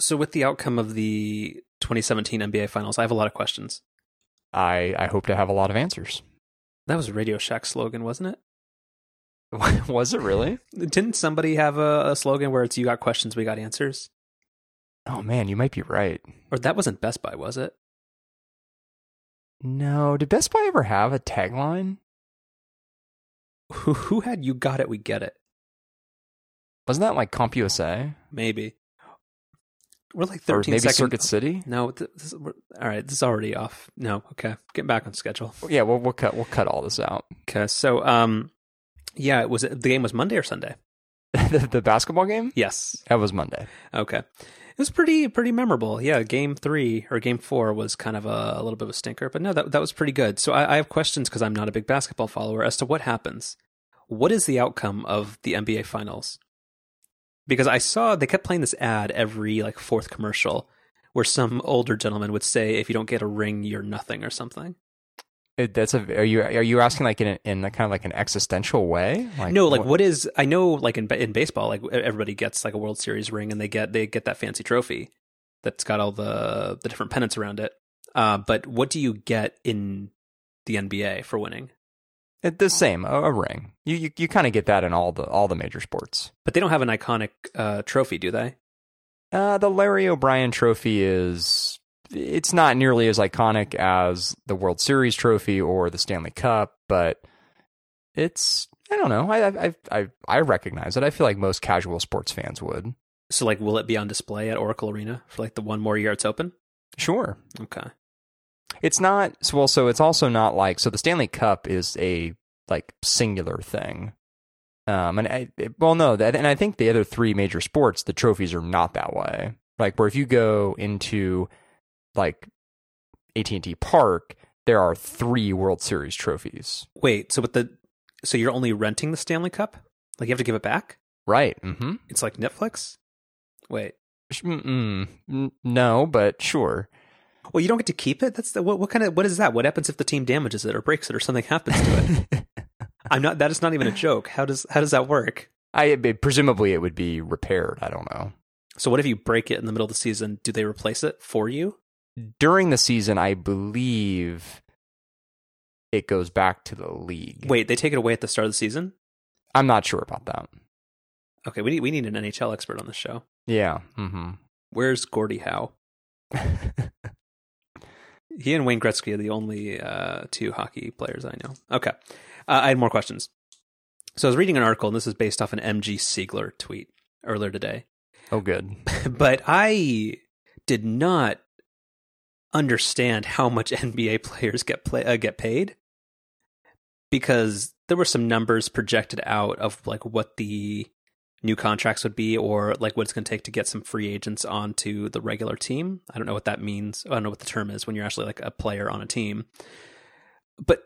So, with the outcome of the 2017 NBA Finals, I have a lot of questions. I I hope to have a lot of answers. That was Radio Shack's slogan, wasn't it? was it really? Didn't somebody have a, a, slogan where it's "You got questions, we got answers"? Oh man, you might be right. Or that wasn't Best Buy, was it? No. Did Best Buy ever have a tagline? Who who had "You got it, we get it"? Wasn't that like CompUSA? Maybe. We're like 13 or maybe seconds. Circuit City. No, this, all right. This is already off. No, okay. Get back on schedule. Yeah, we'll we'll cut we'll cut all this out. Okay, so um, yeah, it was the game was Monday or Sunday. the, the basketball game. Yes, that was Monday. Okay, it was pretty pretty memorable. Yeah, game three or game four was kind of a, a little bit of a stinker, but no, that that was pretty good. So I, I have questions because I'm not a big basketball follower as to what happens. What is the outcome of the NBA Finals? Because I saw they kept playing this ad every like fourth commercial where some older gentleman would say, "If you don't get a ring, you're nothing" or something. It, that's a. Are you are you asking like in a, in a kind of like an existential way? Like, no, like what? what is? I know like in in baseball, like everybody gets like a World Series ring and they get they get that fancy trophy that's got all the the different pennants around it. Uh, but what do you get in the NBA for winning? It, the same, a, a, ring. You you, you kind of get that in all the all the major sports. But they don't have an iconic uh, trophy, do they? Uh, the Larry O'Brien Trophy is it's not nearly as iconic as the World Series trophy or the Stanley Cup, but it's I don't know. I I I I recognize it. I feel like most casual sports fans would. So like will it be on display at Oracle Arena for like the one more year it's open? Sure. Okay. It's not well. So it's also not like so. The Stanley Cup is a like singular thing. Um, and I, well, no, that, and I think the other three major sports, the trophies are not that way. Like where if you go into like AT and T Park, there are three World Series trophies. Wait, so with the so you're only renting the Stanley Cup? Like you have to give it back? Right. Mm-hmm. It's like Netflix. Wait. Mm-mm. No, but sure. Well, you don't get to keep it. That's the what, what kind of what is that? What happens if the team damages it or breaks it or something happens to it? I'm not. That is not even a joke. How does how does that work? I presumably it would be repaired. I don't know. So what if you break it in the middle of the season? Do they replace it for you? During the season, I believe it goes back to the league. Wait, they take it away at the start of the season? I'm not sure about that. Okay, we need we need an NHL expert on the show. Yeah. Mm-hmm. Where's Gordie Howe? He and Wayne Gretzky are the only uh, two hockey players I know. Okay. Uh, I had more questions. So I was reading an article, and this is based off an MG Siegler tweet earlier today. Oh, good. but I did not understand how much NBA players get play, uh, get paid because there were some numbers projected out of like what the new contracts would be or like what it's going to take to get some free agents onto the regular team. I don't know what that means. I don't know what the term is when you're actually like a player on a team. But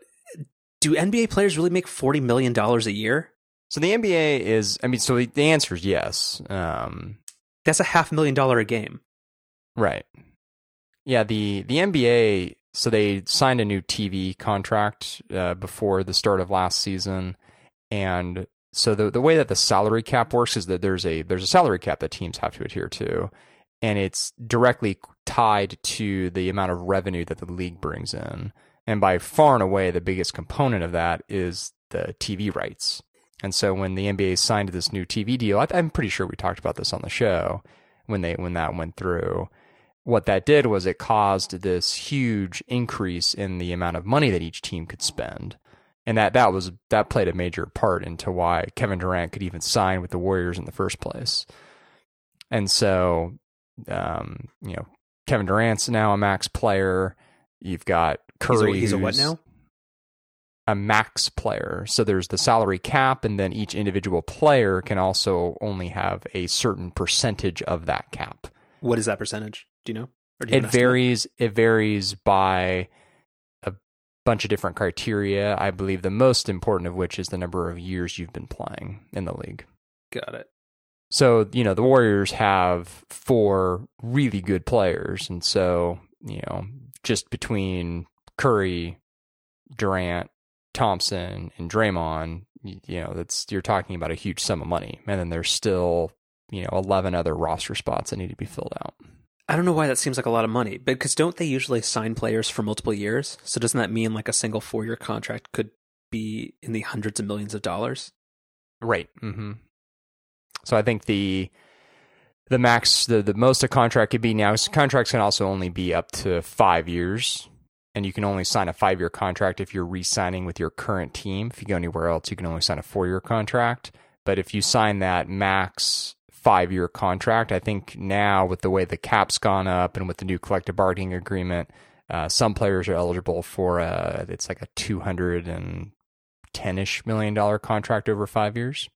do NBA players really make $40 million a year? So the NBA is, I mean, so the answer is yes. Um, That's a half million dollar a game. Right. Yeah, the, the NBA, so they signed a new TV contract uh, before the start of last season. And so the the way that the salary cap works is that there's a there's a salary cap that teams have to adhere to, and it's directly tied to the amount of revenue that the league brings in. And by far and away, the biggest component of that is the TV rights. And so when the NBA signed this new TV deal, I, I'm pretty sure we talked about this on the show when they when that went through. What that did was it caused this huge increase in the amount of money that each team could spend and that that was that played a major part into why Kevin Durant could even sign with the Warriors in the first place. And so, um, you know, Kevin Durant's now a max player. You've got Curry. He's a, he's a what now? A max player. So there's the salary cap, and then each individual player can also only have a certain percentage of that cap. What is that percentage? Do you know? Do you it varies. It varies by bunch of different criteria. I believe the most important of which is the number of years you've been playing in the league. Got it. So, you know, the Warriors have four really good players. And so, you know, just between Curry, Durant, Thompson, and Draymond, you know, that's you're talking about a huge sum of money. And then there's still you know, 11 other roster spots that need to be filled out. I don't know why that seems like a lot of money, but because don't they usually sign players for multiple years? So doesn't that mean like a single four year contract could be in the hundreds of millions of dollars? Right. Mm-hmm. So I think the the max the, the most a contract could be now contracts can also only be up to five years and you can only sign a five year contract if you're re-signing with your current team if you go anywhere else you can only sign a four year contract but if you sign that max five year contract. I think now with the way the cap's gone up and with the new collective bargaining agreement uh, some players are eligible for a it's like a 210ish million dollar contract over five years.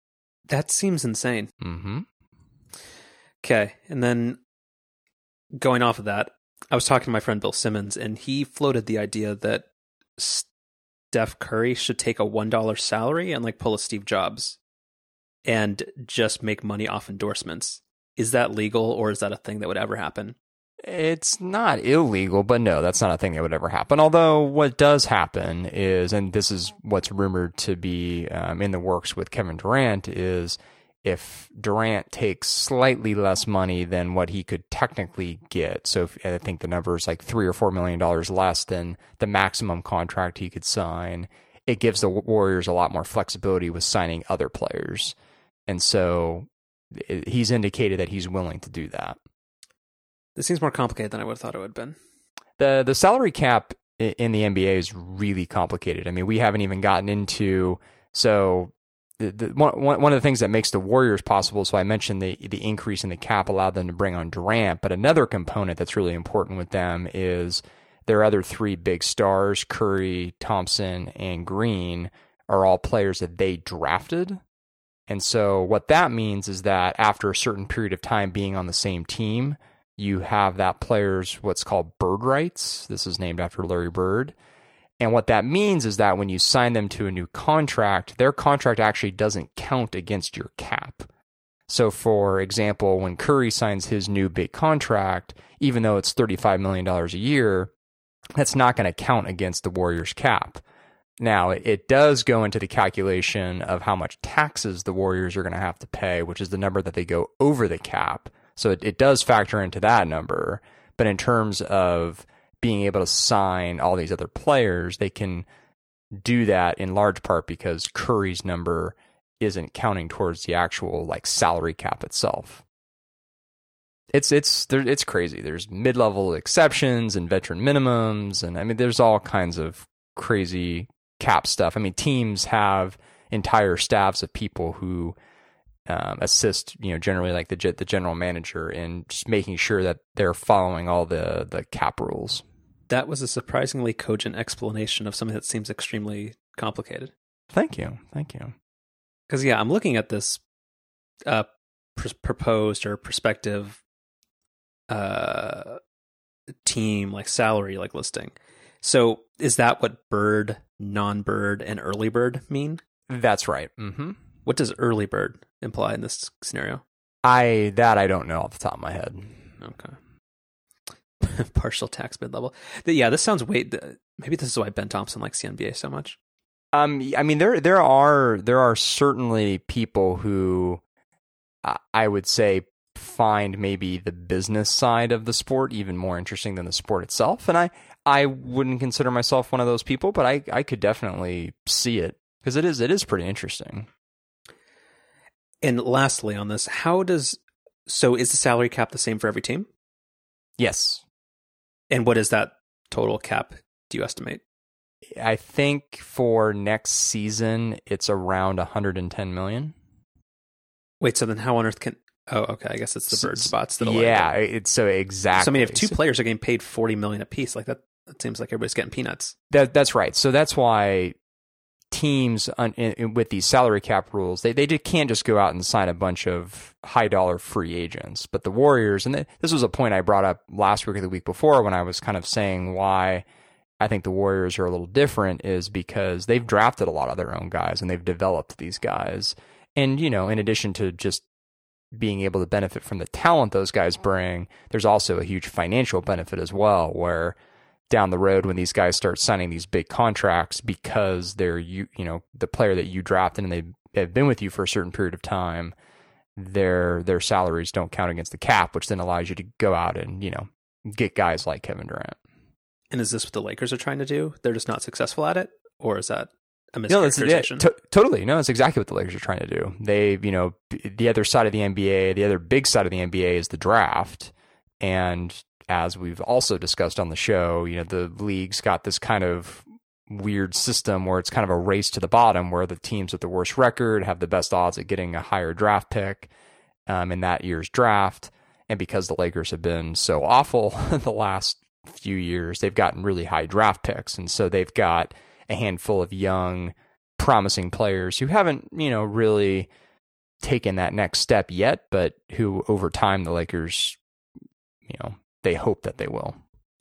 That seems insane. Mm-hmm. Okay. And then going off of that, I was talking to my friend Bill Simmons, and he floated the idea that Steph Curry should take a $1 salary and like pull a Steve Jobs and just make money off endorsements. Is that legal or is that a thing that would ever happen? It's not illegal, but no, that's not a thing that would ever happen. Although, what does happen is, and this is what's rumored to be um, in the works with Kevin Durant, is if Durant takes slightly less money than what he could technically get. So if, I think the number is like three or four million dollars less than the maximum contract he could sign. It gives the Warriors a lot more flexibility with signing other players, and so it, he's indicated that he's willing to do that. This seems more complicated than I would have thought it would have been. the The salary cap in the NBA is really complicated. I mean, we haven't even gotten into so the, the, one, one of the things that makes the Warriors possible. So I mentioned the the increase in the cap allowed them to bring on Durant, but another component that's really important with them is their other three big stars, Curry, Thompson, and Green, are all players that they drafted. And so what that means is that after a certain period of time being on the same team, you have that player's what's called bird rights. This is named after Larry Bird. And what that means is that when you sign them to a new contract, their contract actually doesn't count against your cap. So, for example, when Curry signs his new big contract, even though it's $35 million a year, that's not going to count against the Warriors' cap. Now, it does go into the calculation of how much taxes the Warriors are going to have to pay, which is the number that they go over the cap. So, it, it does factor into that number. But in terms of being able to sign all these other players, they can do that in large part because Curry's number isn't counting towards the actual like salary cap itself. It's it's it's crazy. There's mid-level exceptions and veteran minimums and I mean there's all kinds of crazy cap stuff. I mean teams have entire staffs of people who um, assist, you know, generally like the the general manager in just making sure that they're following all the the cap rules that was a surprisingly cogent explanation of something that seems extremely complicated. Thank you. Thank you. Because, yeah, I'm looking at this uh, pr- proposed or prospective uh, team, like salary, like listing. So, is that what bird, non bird, and early bird mean? That's right. Mm-hmm. What does early bird imply in this scenario? I that I don't know off the top of my head. Okay. partial tax bid level. Yeah, this sounds way. Maybe this is why Ben Thompson likes the NBA so much. Um, I mean there there are there are certainly people who I would say find maybe the business side of the sport even more interesting than the sport itself, and I I wouldn't consider myself one of those people, but I I could definitely see it because it is it is pretty interesting. And lastly, on this, how does so is the salary cap the same for every team? Yes. And what is that total cap do you estimate? I think for next season it's around 110 million. Wait, so then how on earth can Oh, okay. I guess it's the bird spots that Yeah, it's so exactly. So I mean if two players are getting paid 40 million a piece, like that that seems like everybody's getting peanuts. That that's right. So that's why teams on, in, with these salary cap rules, they, they can't just go out and sign a bunch of high dollar free agents. But the Warriors, and this was a point I brought up last week or the week before when I was kind of saying why I think the Warriors are a little different is because they've drafted a lot of their own guys and they've developed these guys. And, you know, in addition to just being able to benefit from the talent those guys bring, there's also a huge financial benefit as well, where down the road when these guys start signing these big contracts because they're you you know the player that you drafted and they have been with you for a certain period of time their their salaries don't count against the cap, which then allows you to go out and you know get guys like Kevin Durant. And is this what the Lakers are trying to do? They're just not successful at it, or is that a No, that's yeah, to- totally. No, that's exactly what the Lakers are trying to do. They, you know, b- the other side of the NBA, the other big side of the NBA is the draft. And as we've also discussed on the show, you know, the league's got this kind of weird system where it's kind of a race to the bottom where the teams with the worst record have the best odds at getting a higher draft pick um, in that year's draft. And because the Lakers have been so awful the last few years, they've gotten really high draft picks. And so they've got a handful of young, promising players who haven't, you know, really taken that next step yet, but who over time the Lakers, you know, they hope that they will.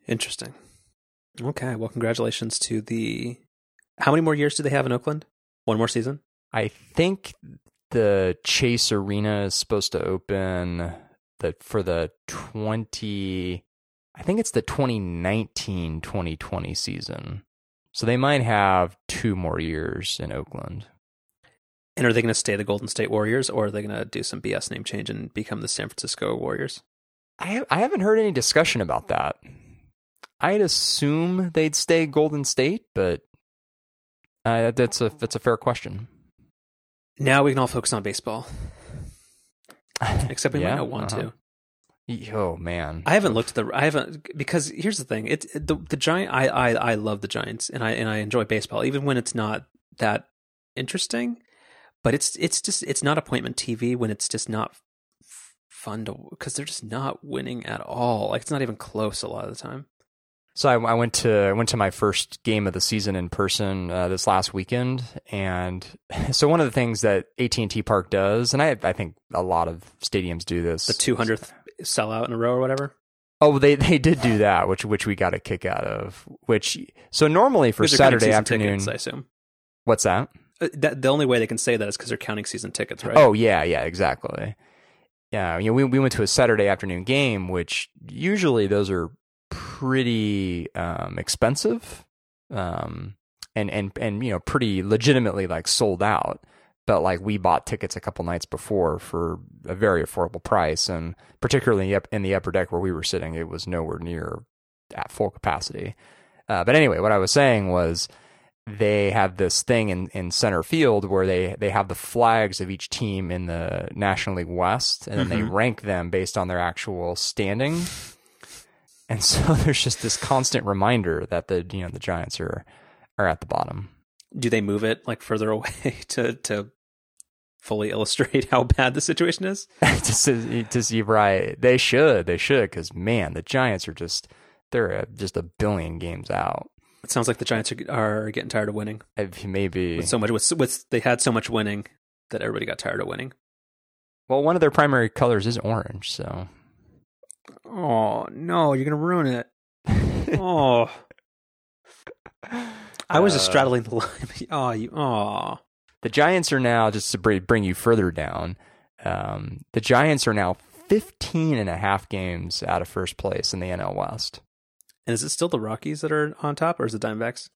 Interesting. Okay, well, congratulations to the. How many more years do they have in Oakland? One more season. I think the Chase Arena is supposed to open the for the 20 I think it's the 2019-2020 season. So they might have two more years in Oakland. And are they going to stay the Golden State Warriors, or are they going to do some BS name change and become the San Francisco Warriors? I I haven't heard any discussion about that. I'd assume they'd stay Golden State, but uh, that's a that's a fair question. Now we can all focus on baseball, except we Yeah, might not want uh-huh. to. Oh man, I haven't looked at the. I haven't because here's the thing. It's the the giant. I I I love the Giants, and I and I enjoy baseball, even when it's not that interesting. But it's it's just it's not appointment TV when it's just not fun to because they're just not winning at all. Like it's not even close a lot of the time. So I, I went to I went to my first game of the season in person uh, this last weekend, and so one of the things that AT and T Park does, and I I think a lot of stadiums do this. The two hundredth sellout in a row or whatever. Oh, they they did do that, which which we got a kick out of. Which so normally for Because they're counting Saturday afternoon, tickets, I assume. what's that? Uh, That, the only way they can say that is because they're counting season tickets, right? Oh yeah, yeah, exactly. Yeah, you know, we we went to a Saturday afternoon game, which usually those are pretty um, expensive, um, and and and you know, pretty legitimately like sold out. But like we bought tickets a couple nights before for a very affordable price, and particularly in the upper deck where we were sitting, it was nowhere near at full capacity. Uh, but anyway, what I was saying was they have this thing in, in center field where they, they have the flags of each team in the National League West and then they Mhm. rank them based on their actual standing. And so there's just this constant reminder that the you know the Giants are are at the bottom. Do they move it like further away to to fully illustrate how bad the situation is? to see, to see right, they should they should because man, the Giants are just they're just a billion games out. It sounds like the Giants are, are getting tired of winning. Maybe With so much, with, with they had so much winning that everybody got tired of winning. well, one of their primary colors is orange, so Oh no, you're gonna ruin it. Oh, I was just Uh, straddling the line. Oh, you. Oh, The Giants are now, just to bring bring you further down, um, the Giants are now 15 and a half games out of first place in the NL West. And is it still the Rockies that are on top, or is it Diamondbacks?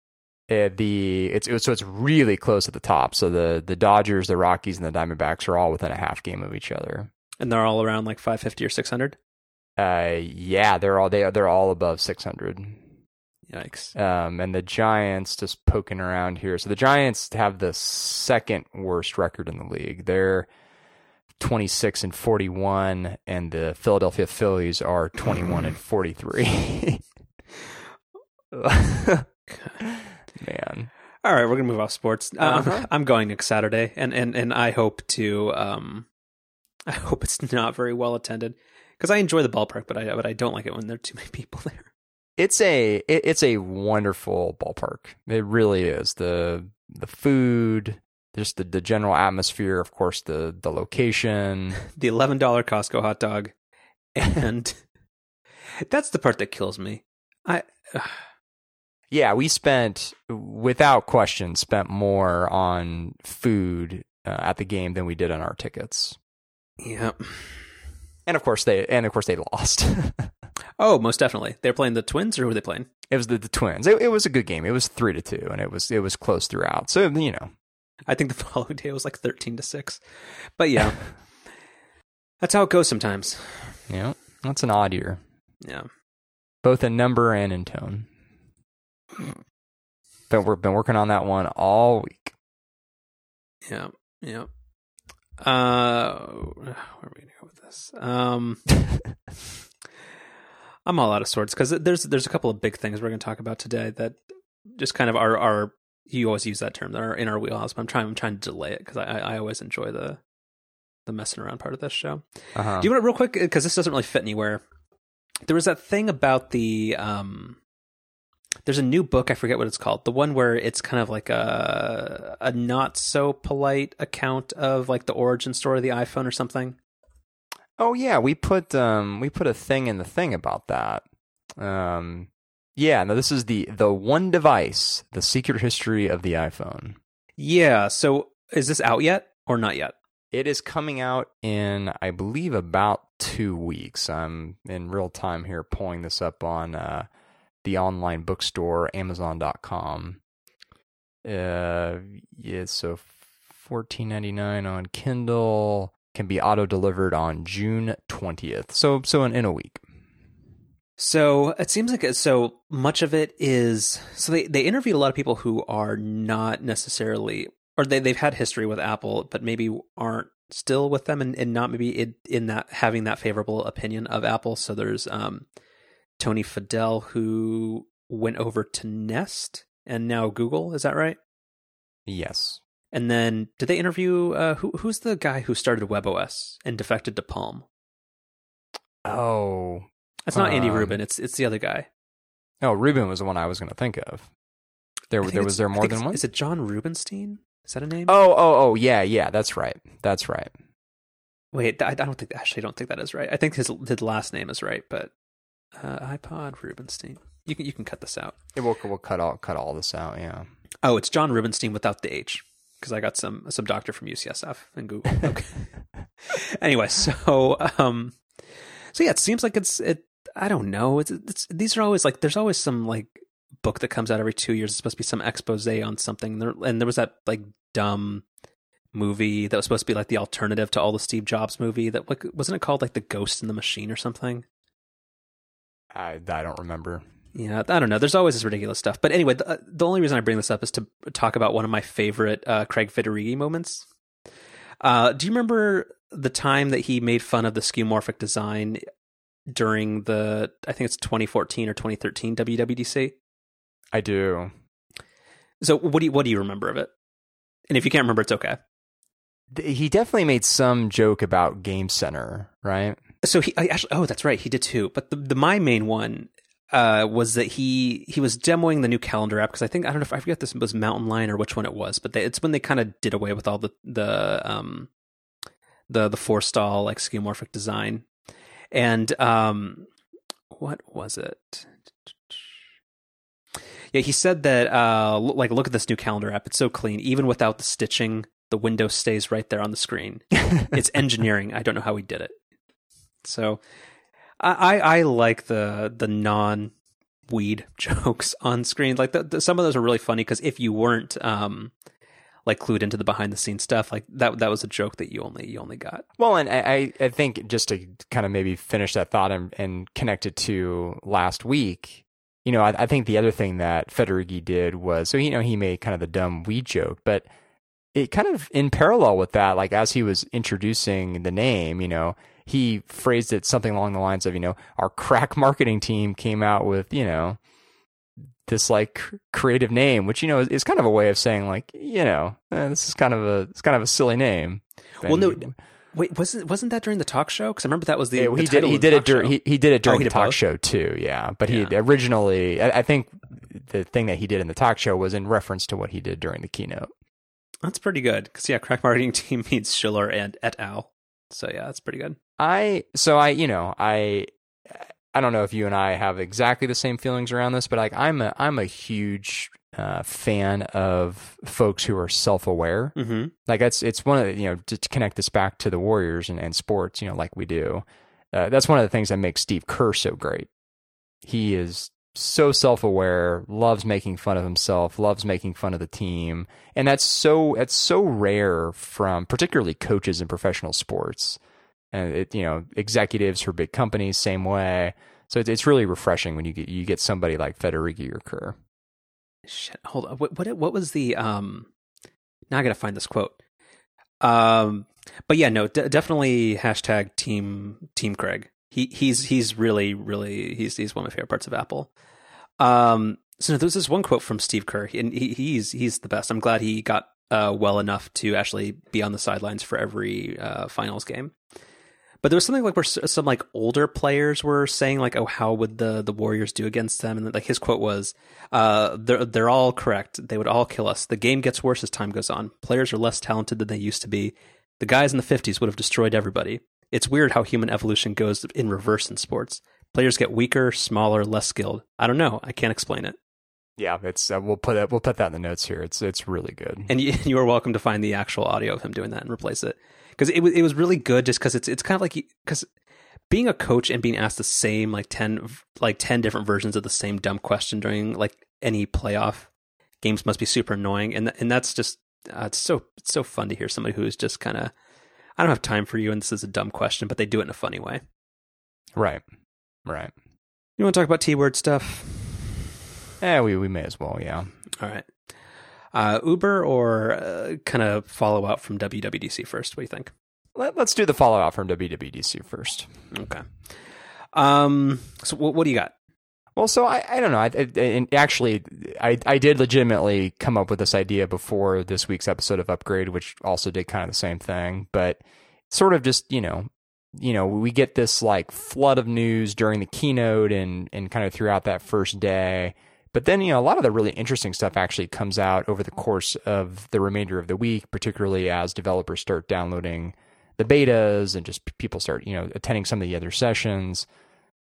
Uh, the it's it- so it's really close at the top. So the the Dodgers, the Rockies, and the Diamondbacks are all within a half game of each other. And they're all around like 550 or 600. Uh, yeah, they're all they they're all above 600. Yikes! Um, and the Giants just poking around here. So the Giants have the second worst record in the league. They're 26 and 41, and the Philadelphia Phillies are 21 and 43. Man, All right, we're gonna move off sports. Um, Uh-huh. I'm going next Saturday, and and and I hope to. Um, I hope it's not very well attended because I enjoy the ballpark, but I but I don't like it when there are too many people there. it's a it, it's a wonderful ballpark. It really is. the The food, just the, the general atmosphere, of course, the the location. The eleven dollar Costco hot dog, and that's the part that kills me. I Yeah, we spent without question spent more on food uh, at the game than we did on our tickets. yeah. And of course they and of course they lost. Oh, most definitely. They're playing the Twins, or who are they playing? it was the, the Twins. It, it was a good game. It was 3 to 2 and it was it was close throughout. So, you know, I think the following day was like thirteen to six. But yeah, That's how it goes sometimes. Yeah, that's an odd year, Yeah. both in number and in tone. But we've been working on that one all week. Yeah. Yeah. Uh, where are we gonna go with this? Um, I'm all out of sorts because there's there's a couple of big things we're going to talk about today that just kind of are are you always use that term that are in our wheelhouse, but I'm trying I'm trying to delay it because I I always enjoy the the messing around part of this show. Uh-huh. Do you want to real quick because this doesn't really fit anywhere? There was that thing about the um. There's a new book I forget what it's called. The one where it's kind of like a a not so polite account of like the origin story of the iPhone or something. Oh yeah, we put um we put a thing in the thing about that. Um yeah, no this is the the one device, the secret history of the iPhone. Yeah. So is this out yet or not yet? It is coming out in I believe about 2 weeks. I'm in real time here pulling this up on uh the online bookstore amazon.com. Uh yeah, so 14.99 on Kindle can be auto delivered on June 20th. So so in, in a week. So it seems like so much of it is so they they interviewed a lot of people who are not necessarily or they they've had history with Apple but maybe aren't still with them and, and not maybe in, in that having that favorable opinion of Apple. So there's um Tony Fadell who went over to Nest and now Google, is that right? Yes. And then did they interview uh who who's the guy who started WebOS and defected to Palm? Oh, That's not Andy Um, Rubin, it's it's the other guy. Oh, Rubin was the one I was going to think of. There, there was there more than one. Is it Jon Rubinstein? Is that a name? Oh, oh, oh, yeah, yeah. That's right. That's right. Wait, I, I don't think actually I don't think that is right. I think his his last name is right, but uh, iPod Rubenstein. You can you can cut this out. Yeah, we'll we'll cut all cut all this out. Yeah. Oh, it's Jon Rubinstein without the H because I got some some doctor from UCSF and Google. Okay. anyway, so um, so yeah, it seems like it's it. I don't know. It's, it's these are always like there's always some like book that comes out every two years. It's supposed to be some expose on something. There, and there was that like dumb movie that was supposed to be like the alternative to all the Steve Jobs movie. That like wasn't it called like the Ghost in the Machine or something? I I don't remember. Yeah, I don't know. There's always this ridiculous stuff. But anyway, the, the only reason I bring this up is to talk about one of my favorite uh, Craig Federighi moments. Uh, do you remember the time that he made fun of the skeuomorphic design during the, I think it's 2014 or 2013 WWDC? I do. So what do you, what do you remember of it? And if you can't remember, it's okay. He definitely made some joke about Game Center, right? So he I actually, oh, that's right, he did too. But the, the my main one uh, was that he he was demoing the new calendar app because I think I don't know if I forget this was Mountain Lion or which one it was, but they, it's when they kind of did away with all the the um the the Forstall like skeuomorphic design, and um what was it? Yeah, he said that uh like look at this new calendar app. It's so clean, even without the stitching. The window stays right there on the screen. It's engineering. I don't know how he did it. So I, I, like the the non weed jokes on screen. Like the, the, some of those are really funny because if you weren't um like clued into the behind the scenes stuff, like that that was a joke that you only you only got. Well, and I, I I think just to kind of maybe finish that thought and, and connect it to last week, you know, I, I think the other thing that Federighi did was so you know he made kind of the dumb weed joke, but it kind of in parallel with that, like as he was introducing the name, you know, he phrased it something along the lines of, you know, our crack marketing team came out with, you know, this like creative name, which you know is, is kind of a way of saying like, you know, eh, this is kind of a it's kind of a silly name. Well, no, Wait, wasn't wasn't that during the talk show? Because I remember that was the, yeah, the he did. He did it during. He, he did it during he the talk both? show too. Yeah, but he Yeah. originally, I, I think, the thing that he did in the talk show was in reference to what he did during the keynote. That's pretty good. Because yeah, crack marketing team meets Schiller and et al. So yeah, that's pretty good. I so I you know I I don't know if you and I have exactly the same feelings around this, but like I'm a I'm a huge uh, fan of folks who are self aware. Mm-hmm. Like that's it's one of the, you know to, to connect this back to the Warriors and, and sports, you know, like we do. Uh, that's one of the things that makes Steve Kerr so great. He is so self aware, loves making fun of himself, loves making fun of the team, and that's so that's so rare from particularly coaches in professional sports. And it, you know executives for big companies same way. So it's it's really refreshing when you get you get somebody like Federighi or Kerr. Shit, hold on. What what what was the um? Now I gotta find this quote. Um, but yeah, no, d- definitely hashtag team team Craig. He he's he's really really he's he's one of my favorite parts of Apple. Um, so there's this one quote from Steve Kerr, and he, he's he's the best. I'm glad he got uh, well enough to actually be on the sidelines for every uh, finals game. But there was something like where some like older players were saying like, "Oh, how would the the Warriors do against them?" And like his quote was, uh, "They're they're all correct. They would all kill us. The game gets worse as time goes on. Players are less talented than they used to be. The guys in the '50s would have destroyed everybody. It's weird how human evolution goes in reverse in sports. Players get weaker, smaller, less skilled. I don't know. I can't explain it." Yeah, it's uh, we'll put it we'll put that in the notes here. It's it's really good. And you, you are welcome to find the actual audio of him doing that and replace it because it was it was really good just because it's it's kind of like because being a coach and being asked the same like ten like ten different versions of the same dumb question during like any playoff games must be super annoying and and that's just uh, it's so it's so fun to hear somebody who is just kind of I don't have time for you and this is a dumb question but they do it in a funny way. Right. Right. You want to talk about T word stuff? Yeah, we we may as well. Yeah. All right. Uh, Uber or uh, kind of follow out from WWDC first? What do you think? Let, us do the follow out from WWDC first. Okay. Um. So what, what do you got? Well, so I, I don't know. I, I, actually, I, I did legitimately come up with this idea before this week's episode of Upgrade, which also did kind of the same thing, but sort of just, you know, you know, we get this like flood of news during the keynote and, and kind of throughout that first day. But then, you know, a lot of the really interesting stuff actually comes out over the course of the remainder of the week, particularly as developers start downloading the betas and just people start, you know, attending some of the other sessions.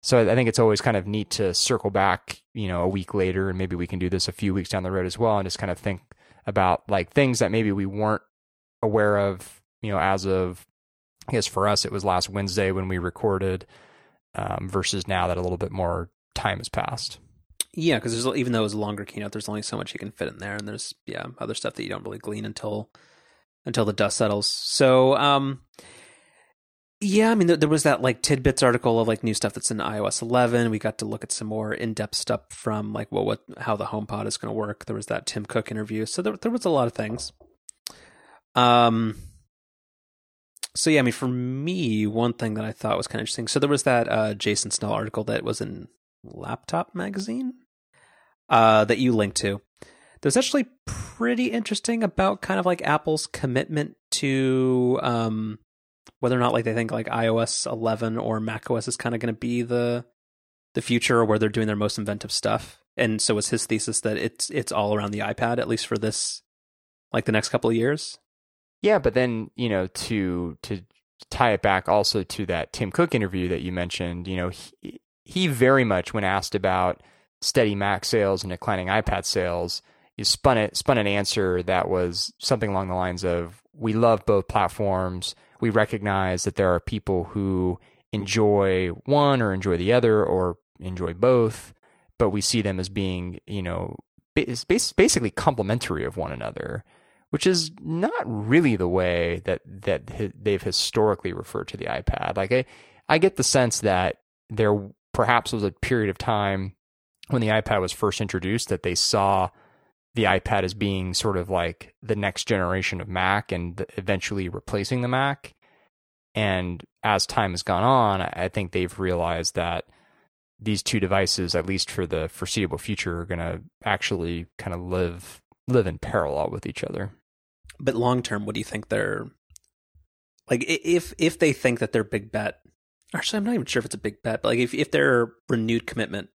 So I think it's always kind of neat to circle back, you know, a week later, and maybe we can do this a few weeks down the road as well, and just kind of think about like things that maybe we weren't aware of, you know, as of, I guess for us it was last Wednesday when we recorded, um, versus now that a little bit more time has passed. Yeah, because there's even though it was a longer keynote, there's only so much you can fit in there, and there's yeah other stuff that you don't really glean until until the dust settles. So um, yeah, I mean there, there, was that like TidBITS article of like new stuff that's in iOS 11. We got to look at some more in depth stuff from like well what how the HomePod is going to work. There was that Tim Cook interview, so there there was a lot of things. Um. So yeah, I mean, for me, one thing that I thought was kind of interesting. So there was that uh, Jason Snell article that was in Laptop Magazine uh, that you linked to. There's actually pretty interesting about kind of like Apple's commitment to um, whether or not like they think like iOS 11 or macOS is kind of going to be the the future or where they're doing their most inventive stuff. And so was his thesis that it's it's all around the iPad at least for this like the next couple of years. Yeah, but then you know to to tie it back also to that Tim Cook interview that you mentioned, you know, he very much, when asked about steady Mac sales and declining iPad sales, he spun it spun an answer that was something along the lines of we love both platforms. We recognize that there are people who enjoy one or enjoy the other or enjoy both, but we see them as being, you know, basically complementary of one another, which is not really the way that that they've historically referred to the iPad. Like I, I get the sense that there perhaps was a period of time when the iPad was first introduced that they saw the iPad as being sort of like the next generation of Mac and eventually replacing the Mac. And as time has gone on, I think they've realized that these two devices, at least for the foreseeable future, are going to actually kind of live live in parallel with each other. But long term, what do you think they're like? If if they think that their big bet actually, I'm not even sure if it's a big bet, but like if if their renewed commitment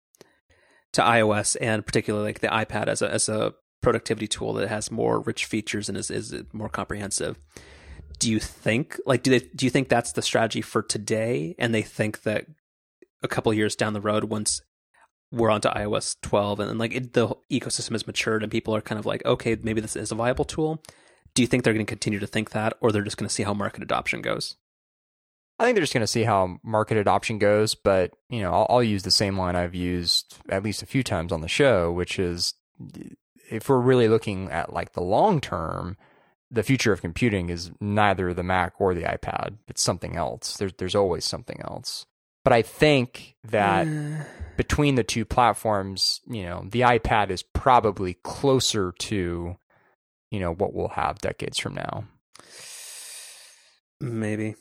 to iOS and particularly like the iPad as a as a productivity tool that has more rich features and is is more comprehensive. Do you think like do they do you think that's the strategy for today? And they think that a couple years down the road, once we're onto iOS 12 and, and like it, the ecosystem has matured and people are kind of like, okay, maybe this is a viable tool. Do you think they're going to continue to think that, or they're just going to see how market adoption goes? I think they're just going to see how market adoption goes. But you know, I'll, I'll, use the same line I've used at least a few times on the show, which is if we're really looking at like the long term, the future of computing is neither the Mac or the iPad. It's something else. There's there's always something else. But I think that mm. between the two platforms, you know, the iPad is probably closer to, you know, what we'll have decades from now. Maybe.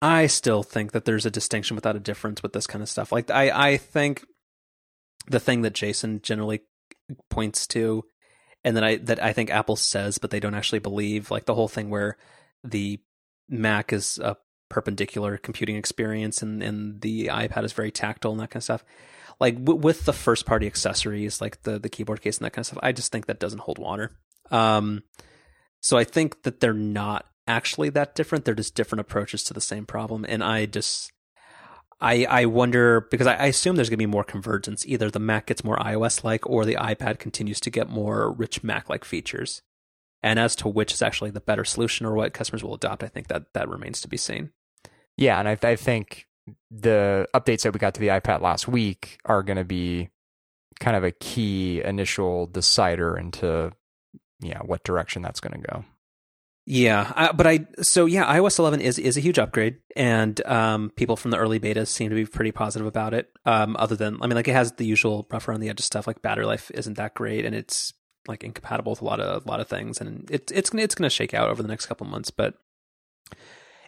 I still think that there's a distinction without a difference with this kind of stuff. Like I, I think the thing that Jason generally points to, and that I that I think Apple says, but they don't actually believe, like the whole thing where the Mac is a perpendicular computing experience and, and the iPad is very tactile and that kind of stuff. Like w- with the first party accessories, like the the keyboard case and that kind of stuff, I just think that doesn't hold water. Um, so I think that they're not actually that different. They're just different approaches to the same problem. And I just, I I wonder because I, I assume there's going to be more convergence. Either the Mac gets more iOS like, or the iPad continues to get more rich Mac like features. And as to which is actually the better solution or what customers will adopt, I think that that remains to be seen. Yeah, and I, I think the updates that we got to the iPad last week are going to be kind of a key initial decider into yeah what direction that's going to go. Yeah, I, but I so yeah, iOS 11 is is a huge upgrade, and um, people from the early betas seem to be pretty positive about it. Um, other than, I mean, like it has the usual rough around the edges stuff, like battery life isn't that great, and it's like incompatible with a lot of a lot of things, and it's it's it's going to shake out over the next couple months. But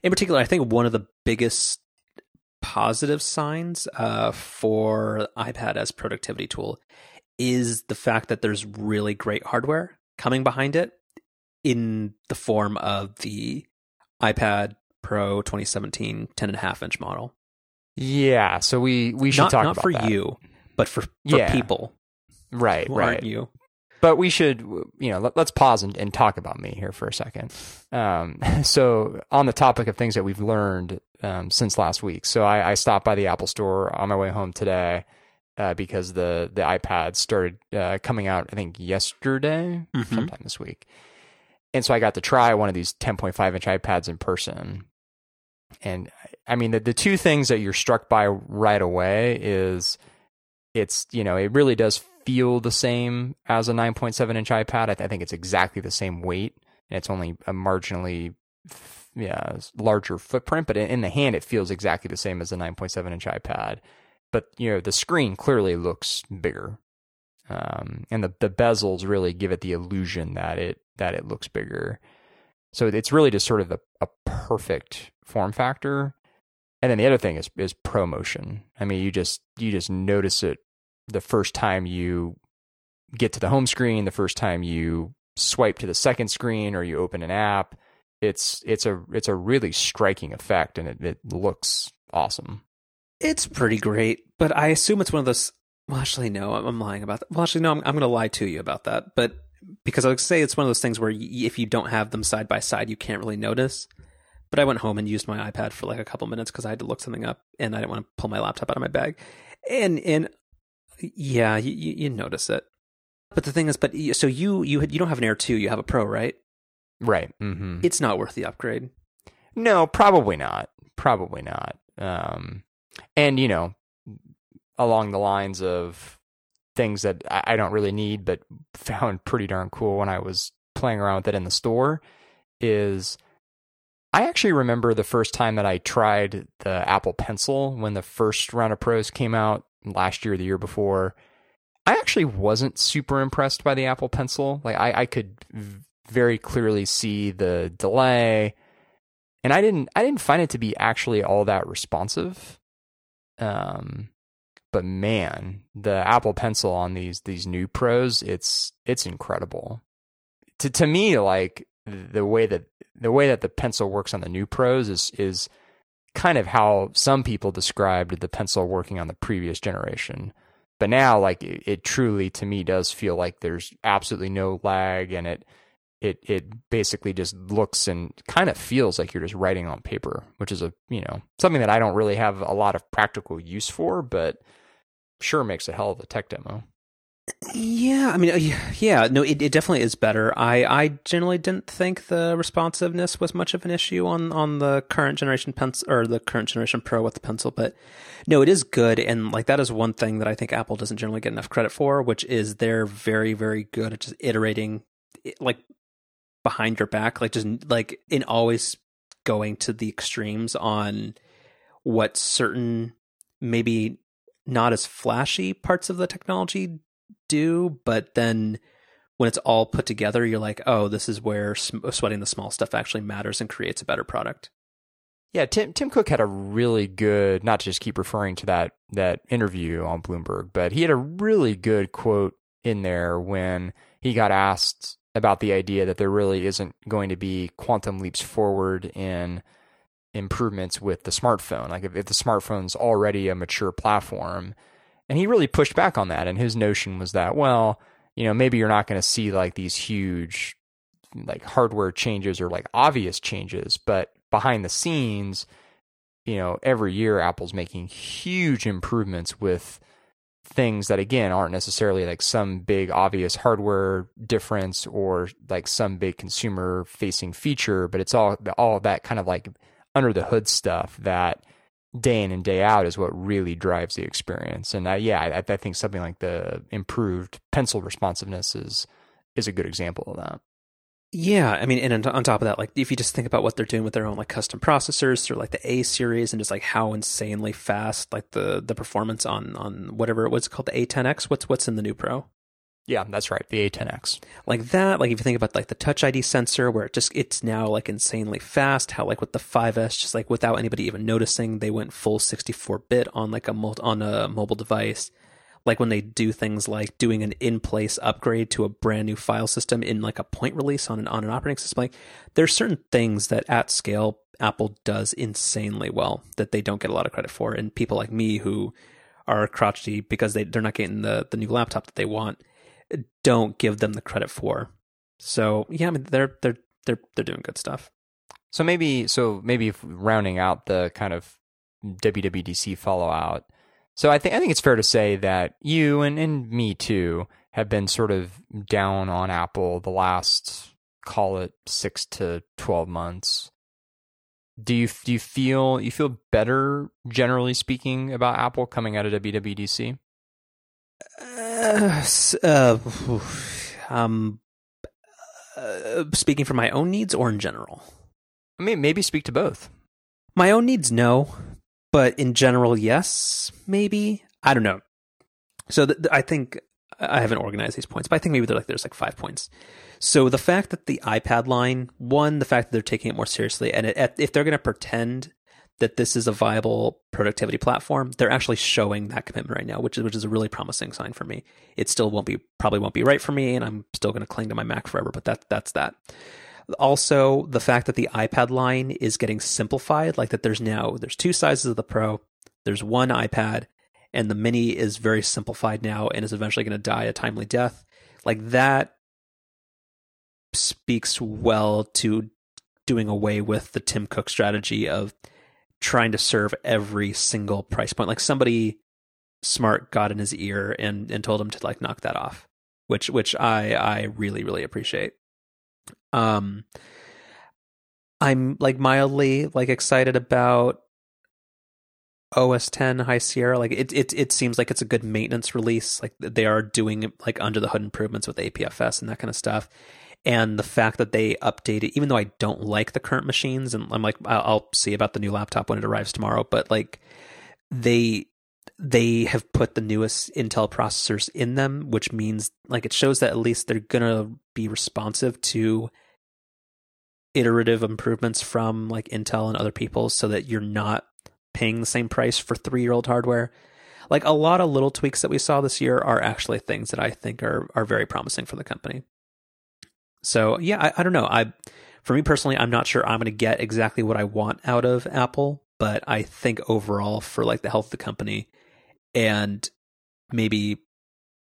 in particular, I think one of the biggest positive signs uh, for iPad as productivity tool is the fact that there's really great hardware coming behind it in the form of the iPad Pro 2017 10.5 inch model. Yeah, so we we should not, talk not about for that. you, but for, for Yeah. people right? Right. you. But we should, you know, let, us pause and, and talk about me here for a second. Um, so, on the topic of things that we've learned um, since last week, so I, I stopped by the Apple Store on my way home today uh, because the the iPad started uh, coming out, I think yesterday, Mhm. sometime this week, and so I got to try one of these 10.5 inch iPads in person. And I mean, the the two things that you're struck by right away is it's you know it really does feel the same as a 9.7 inch iPad. I, th- I think it's exactly the same weight, and it's only a marginally yeah larger footprint. But in, in the hand, it feels exactly the same as a 9.7 inch iPad. But you know the screen clearly looks bigger, um, and the the bezels really give it the illusion that it that it looks bigger. So it's really just sort of a, a perfect form factor. And then the other thing is is ProMotion. I mean, you just you just notice it the first time you get to the home screen, the first time you swipe to the second screen or you open an app. It's it's a it's a really striking effect and it, it looks awesome. It's pretty great, but I assume it's one of those. Well, actually, no, I'm, lying about that. Well, actually, no, I'm, I'm going to lie to you about that. But because I would say it's one of those things where y if you don't have them side by side, you can't really notice. But I went home and used my iPad for like a couple minutes because I had to look something up and I didn't want to pull my laptop out of my bag. And and yeah, you, you, you notice it. But the thing is, but so you you you don't have an Air two, you have a Pro, right? Right. hmm It's not worth the upgrade. No, probably not. Probably not. Um, and you know, along the lines of things that I don't really need, but found pretty darn cool when I was playing around with it in the store, is I actually remember the first time that I tried the Apple Pencil when the first round of pros came out last year, the year before. I actually wasn't super impressed by the Apple Pencil. Like I, I could very clearly see the delay and I didn't I didn't find it to be actually all that responsive. Um, but man, the Apple Pencil on these these new pros, it's it's incredible. To to me, like the way that the way that the pencil works on the new pros is is kind of how some people described the pencil working on the previous generation. But now, like it, it truly to me does feel like there's absolutely no lag, and it it it basically just looks and kind of feels like you're just writing on paper, which is a you know something that I don't really have a lot of practical use for, but sure makes a hell of a tech demo. Yeah, I mean, uh, yeah, no, it, it definitely is better. I, I generally didn't think the responsiveness was much of an issue on, on the current generation pencil or the current generation Pro with the pencil, but no, it is good, and like that is one thing that I think Apple doesn't generally get enough credit for, which is they're very, very good at just iterating, like behind your back, like just like in always going to the extremes on what certain maybe not as flashy parts of the technology do, but then when it's all put together, you're like, oh, this is where sweating the small stuff actually matters and creates a better product. Yeah, Tim Tim Cook had a really good not to just keep referring to that that interview on Bloomberg, but he had a really good quote in there when he got asked about the idea that there really isn't going to be quantum leaps forward in improvements with the smartphone. Like if, if the smartphone's already a mature platform, and he really pushed back on that. And his notion was that, well, you know, maybe you're not going to see like these huge like hardware changes or like obvious changes, but behind the scenes, you know, every year Apple's making huge improvements with things that again aren't necessarily like some big obvious hardware difference or like some big consumer facing feature, but it's all all that kind of like under the hood stuff that day in and day out is what really drives the experience. And uh, yeah, I, I think something like the improved pencil responsiveness is is a good example of that. Yeah, I mean, and on top of that, like if you just think about what they're doing with their own like custom processors through like the A series and just like how insanely fast like the the performance on on whatever what's called the A10X. What's what's in the new Pro? Yeah, that's right. The A10X. Like that, like if you think about like the Touch ID sensor where it just it's now like insanely fast, how like with the 5S just like without anybody even noticing, they went full 64-bit on like a on a mobile device. Like when they do things like doing an in-place upgrade to a brand new file system in like a point release on an on an operating system, like there's certain things that at scale Apple does insanely well that they don't get a lot of credit for and people like me who are crotchety because they they're not getting the the new laptop that they want don't give them the credit for. So yeah, I mean they're they're they're they're doing good stuff. So maybe so maybe rounding out the kind of WWDC fallout. So I think I think it's fair to say that you and, and me too have been sort of down on Apple the last call it six to twelve months. Do you do you feel you feel better generally speaking about Apple coming out of WWDC? Uh, uh, um, uh, speaking for my own needs or in general? I mean, maybe speak to both. My own needs, no, but in general, yes, maybe. I don't know. So th- th- I think I haven't organized these points, but I think maybe they're like there's like five points. So the fact that the iPad line, one, the fact that they're taking it more seriously, and it, if they're going to pretend that this is a viable productivity platform, they're actually showing that commitment right now, which is which is a really promising sign for me. It still won't be probably won't be right for me, and I'm still going to cling to my Mac forever. But that that's that. Also, the fact that the iPad line is getting simplified, like that there's now there's two sizes of the Pro, there's one iPad, and the Mini is very simplified now and is eventually going to die a timely death. Like that speaks well to doing away with the Tim Cook strategy of trying to serve every single price point. Like somebody smart got in his ear and and told him to like knock that off, which which I I really really appreciate. Um, I'm like mildly like excited about OS 10 High Sierra. Like it it it seems like it's a good maintenance release. Like they are doing like under the hood improvements with APFS and that kind of stuff and the fact that they updated, even though I don't like the current machines, and I'm like, I'll see about the new laptop when it arrives tomorrow, but like they they have put the newest Intel processors in them, which means like it shows that at least they're gonna be responsive to iterative improvements from like Intel and other people so that you're not paying the same price for three year old hardware. Like a lot of little tweaks that we saw this year are actually things that I think are are very promising for the company. So yeah, I, I don't know. I for me personally, I'm not sure I'm going to get exactly what I want out of Apple, but I think overall for like the health of the company and maybe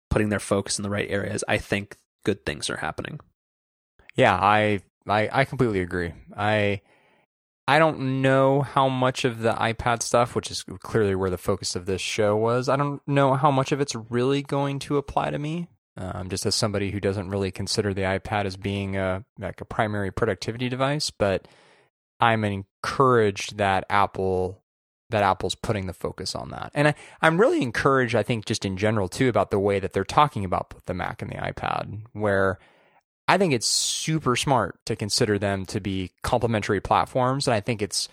putting their focus in the right areas, I think good things are happening. Yeah, I I, I completely agree. I I don't know how much of the iPad stuff, which is clearly where the focus of this show was, I don't know how much of it's really going to apply to me um, just as somebody who doesn't really consider the iPad as being a like a primary productivity device, but I'm encouraged that Apple that Apple's putting the focus on that. And I, I'm really encouraged, I think, just in general too, about the way that they're talking about the Mac and the iPad, where I think it's super smart to consider them to be complementary platforms. And I think it's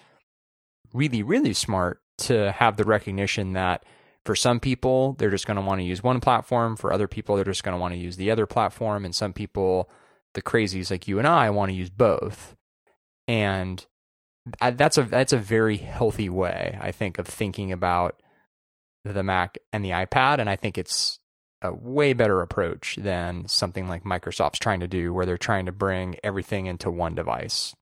really, really smart to have the recognition that for some people, they're just going to want to use one platform. For other people, they're just going to want to use the other platform. And some people, the crazies like you and I, want to use both. And that's a that's a very healthy way, I think, of thinking about the Mac and the iPad. And I think it's a way better approach than something like Microsoft's trying to do, where they're trying to bring everything into one device.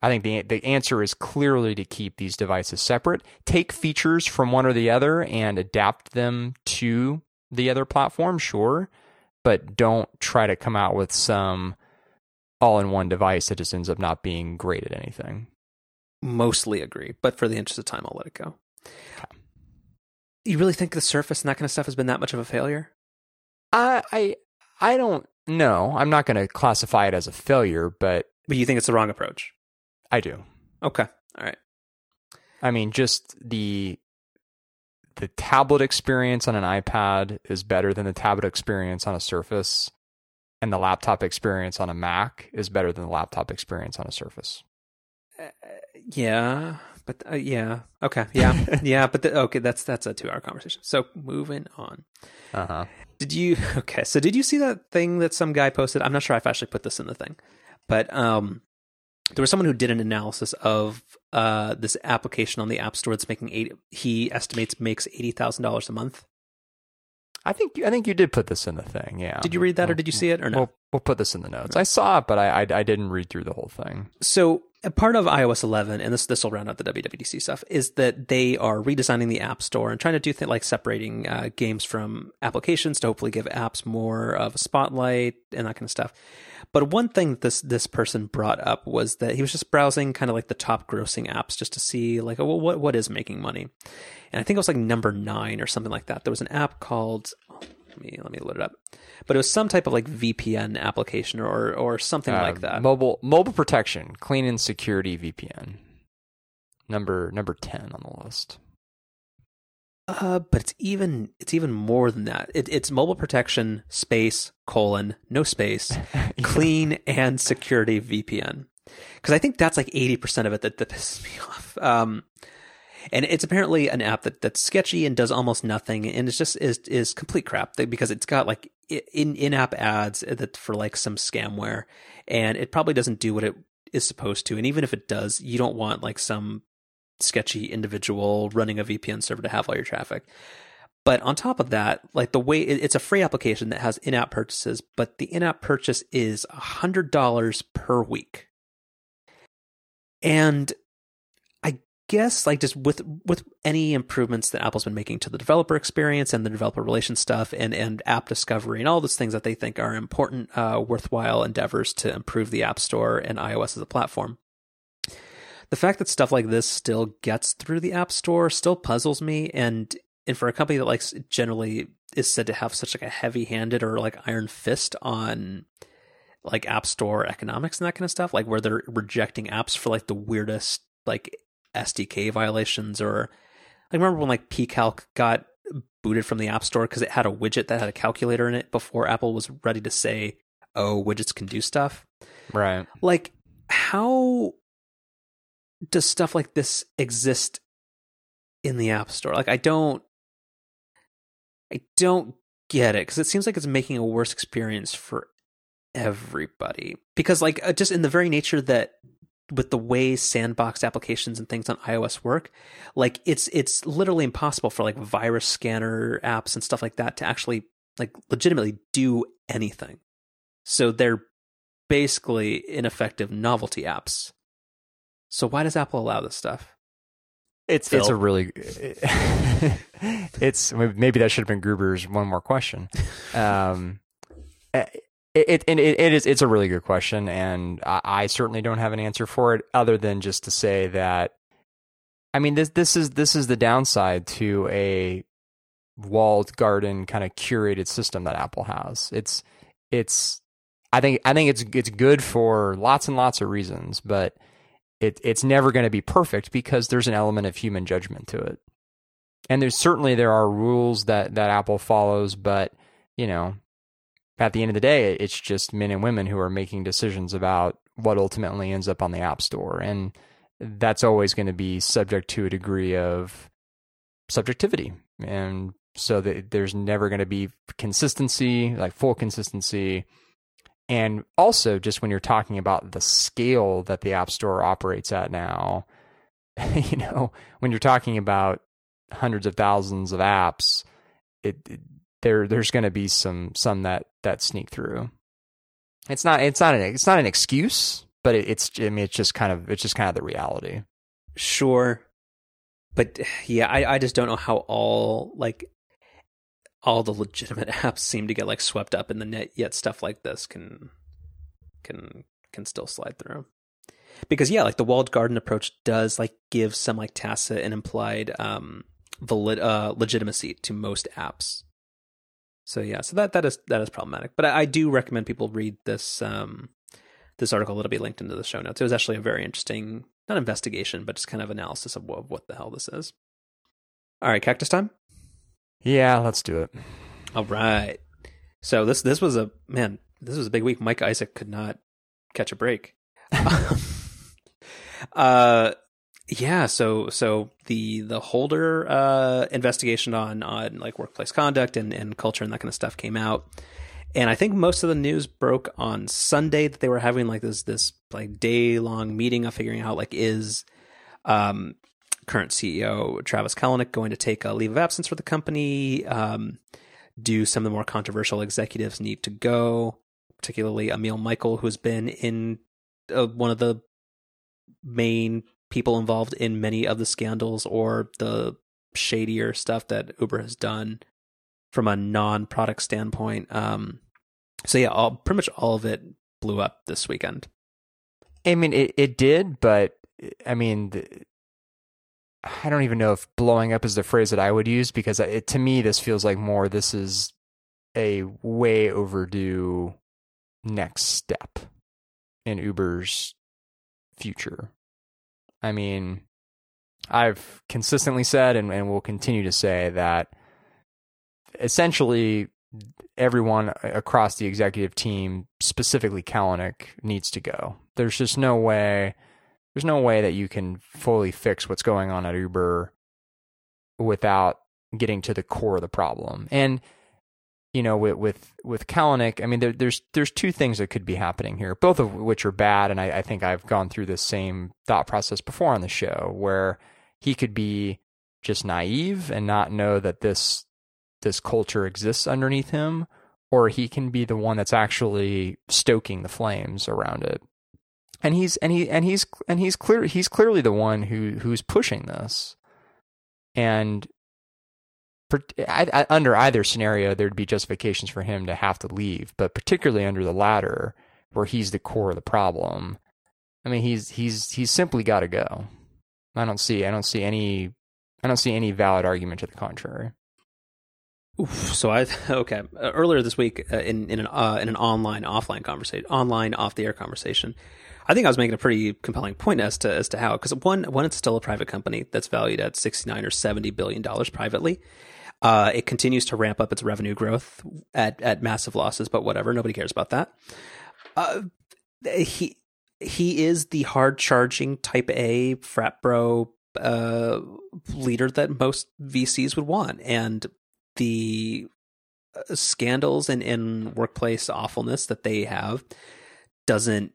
I think the the answer is clearly to keep these devices separate, take features from one or the other and adapt them to the other platform, sure, but don't try to come out with some all-in-one device that just ends up not being great at anything. Mostly agree, but for the interest of time, I'll let it go. Okay. You really think the Surface and that kind of stuff has been that much of a failure? I I I don't know. I'm not going to classify it as a failure, but but you think it's the wrong approach? I do. Okay. All right. I mean, just the the tablet experience on an iPad is better than the tablet experience on a Surface, and the laptop experience on a Mac is better than the laptop experience on a Surface. Uh, yeah, but uh, yeah, okay, yeah, yeah, but the, okay, that's that's a two-hour conversation. So moving on. Uh huh. Did you okay? So did you see that thing that some guy posted? I'm not sure if I actually put this in the thing, but um, there was someone who did an analysis of uh, this application on the App Store that's making eight. He estimates makes eighty thousand dollars a month. I think I think you did put this in the thing. Yeah. Did you read that, or did you see it, or no? We'll, we'll put this in the notes. I saw it, but I, I, I didn't read through the whole thing. So part of iOS 11, and this this will round out the WWDC stuff, is that they are redesigning the App Store and trying to do things like separating uh, games from applications to hopefully give apps more of a spotlight and that kind of stuff. But one thing that this this person brought up was that he was just browsing kind of like the top grossing apps just to see like, oh, well, what what is making money, and I think it was like number nine or something like that. There was an app called let me let me load it up. But it was some type of like VPN application or or something uh, like that. Mobile mobile protection, clean and security VPN. Number number ten on the list. Uh, but it's even it's even more than that. It, it's mobile protection space colon no space clean and security VPN because I think that's like eighty percent of it that, that pisses me off. Um, and it's apparently an app that that's sketchy and does almost nothing, and it's just is is complete crap because it's got like in in app ads that for like some scamware, and it probably doesn't do what it is supposed to. And even if it does, you don't want like some sketchy individual running a VPN server to have all your traffic. But on top of that, like the way it's a free application that has in-app purchases, but the in-app purchase is a hundred dollars per week. And I guess like just with with any improvements that Apple's been making to the developer experience and the developer relations stuff and and app discovery and all those things that they think are important, uh, worthwhile endeavors to improve the App Store and iOS as a platform the fact that stuff like this still gets through the app store still puzzles me and and for a company that likes generally is said to have such like a heavy handed or like iron fist on like app store economics and that kind of stuff like where they're rejecting apps for like the weirdest like sdk violations or i remember when like pcalc got booted from the app store because it had a widget that had a calculator in it before apple was ready to say oh widgets can do stuff. Right. Like how does stuff like this exist in the app store? Like i don't i don't get it because it seems like it's making a worse experience for everybody. Because like uh, just in the very nature that with the way sandbox applications and things on iOS work, like it's it's literally impossible for like virus scanner apps and stuff like that to actually like legitimately do anything. So they're basically ineffective novelty apps so why does Apple allow this stuff? It's Phil. it's a really it's maybe that should have been Gruber's one more question. Um, eh, it, it, it, it is it's a really good question, and I, I certainly don't have an answer for it other than just to say that I mean this this is this is the downside to a walled garden kind of curated system that Apple has. It's it's I think I think it's it's good for lots and lots of reasons, but it, it's never going to be perfect because there's an element of human judgment to it. And there's certainly there are rules that, that Apple follows, but you know, at the end of the day, it's just men and women who are making decisions about what ultimately ends up on the App Store. And that's always going to be subject to a degree of subjectivity. And so there's never going to be consistency, like full consistency. And also, just when you're talking about the scale that the App Store operates at now, you know, when you're talking about hundreds of thousands of apps, it, it there there's going to be some some that that sneak through. It's not it's not an it's not an excuse, but it, it's I mean it's just kind of it's just kind of the reality. Sure, but yeah, I I just don't know how all like all the legitimate apps seem to get like swept up in the net. Yet stuff like this can can can still slide through. Because yeah, like the walled garden approach does like give some like tacit and implied um valid uh legitimacy to most apps so yeah, so that that is that is problematic. But I, I do recommend people read this um, this article that'll be linked into the show notes. It was actually a very interesting, not investigation, but just kind of analysis of what, of what the hell this is. All right, cactus time. Yeah, let's do it. All right. So this this was a man. This was a big week. Mike Isaac could not catch a break. uh, yeah so so the the holder uh investigation on on like workplace conduct and and culture and that kind of stuff came out and i think most of the news broke on sunday that they were having like this this like day long meeting of figuring out like is um current ceo travis kalanick going to take a leave of absence for the company um do some of the more controversial executives need to go particularly emil michael who's been in uh, one of the main people involved in many of the scandals or the shadier stuff that Uber has done from a non-product standpoint. Um, so yeah, all, pretty much all of it blew up this weekend. I mean, it it did, but I mean, I don't even know if blowing up is the phrase that I would use because it, to me, this feels like more. This is a way overdue next step in Uber's future. I mean, I've consistently said and, and will continue to say that essentially everyone across the executive team, specifically Kalanick, needs to go. There's just no way there's no way that you can fully fix what's going on at Uber without getting to the core of the problem. And you know, with with with Kalanick, I mean, there, there's there's two things that could be happening here, both of which are bad, and I, I think I've gone through this same thought process before on the show, where he could be just naive and not know that this this culture exists underneath him, or he can be the one that's actually stoking the flames around it. And he's and he and he's and he's clear he's clearly the one who who's pushing this. And under either scenario, there'd be justifications for him to have to leave, but particularly under the latter, where he's the core of the problem. I mean, he's he's he's simply got to go. I don't see I don't see any I don't see any valid argument to the contrary. Oof, so I okay. Uh, earlier this week uh, in in an uh, in an online offline conversation online off the air conversation, I think I was making a pretty compelling point as to as to how because one one it's still a private company that's valued at sixty nine or seventy billion dollars privately, uh, it continues to ramp up its revenue growth at at massive losses, but whatever, nobody cares about that. Uh, he he is the hard charging type A frat bro uh, leader that most VCs would want, and the uh, scandals and, and workplace awfulness that they have doesn't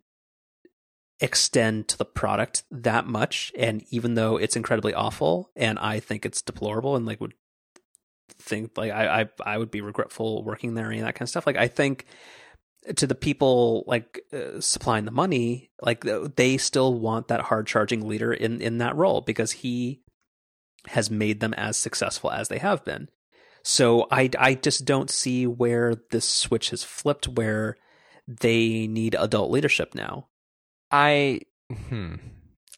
extend to the product that much and even though it's incredibly awful and i think it's deplorable and like would think like I, I I would be regretful working there and that kind of stuff. Like I think to the people like uh, supplying the money, like they still want that hard charging leader in in that role because he has made them as successful as they have been. So I I just don't see where this switch has flipped where they need adult leadership now. I hmm.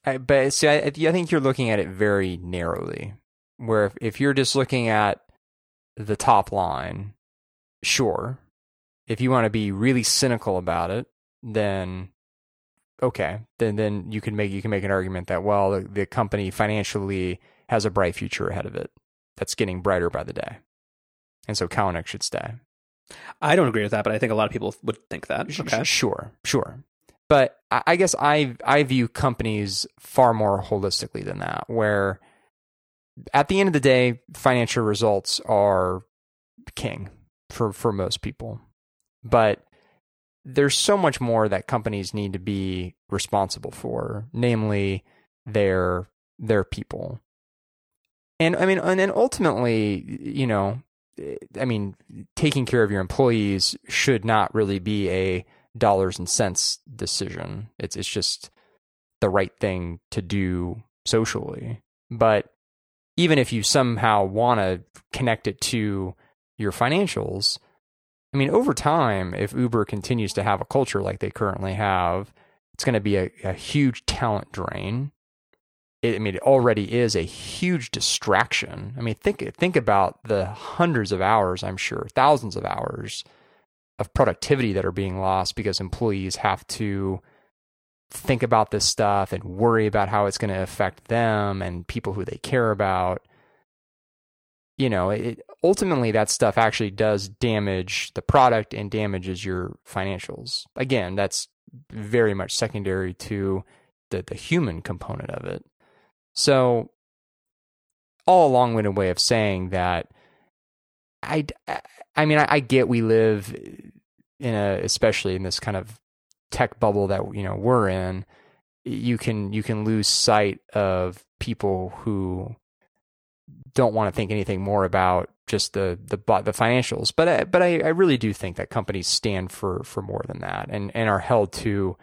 I, but see, I, I think you're looking at it very narrowly. Where if, if you're just looking at the top line, sure. If you want to be really cynical about it, then okay, then then you can make you can make an argument that well, the, the company financially has a bright future ahead of it that's getting brighter by the day, and so Kalanick should stay. I don't agree with that, but I think a lot of people would think that. Okay. Sure, sure. But I guess I I view companies far more holistically than that, where at the end of the day, financial results are king for for most people. But there's so much more that companies need to be responsible for, namely their their people. And I mean, and, and ultimately, you know, I mean, taking care of your employees should not really be a dollars and cents decision. It's it's just the right thing to do socially. But even if you somehow want to connect it to your financials, I mean, over time, if Uber continues to have a culture like they currently have, it's going to be a, a huge talent drain. It, I mean, it already is a huge distraction. I mean, think think about the hundreds of hours, I'm sure, thousands of hours of productivity that are being lost because employees have to think about this stuff and worry about how it's going to affect them and people who they care about. You know, it, ultimately that stuff actually does damage the product and damages your financials. Again, that's very much secondary to the the human component of it. So, all a long-winded way of saying that I, I mean, I, I get we live in a, especially in this kind of tech bubble that you know we're in. You can you can lose sight of people who don't want to think anything more about just the the the financials. But I, but I, I really do think that companies stand for for more than that and and are held to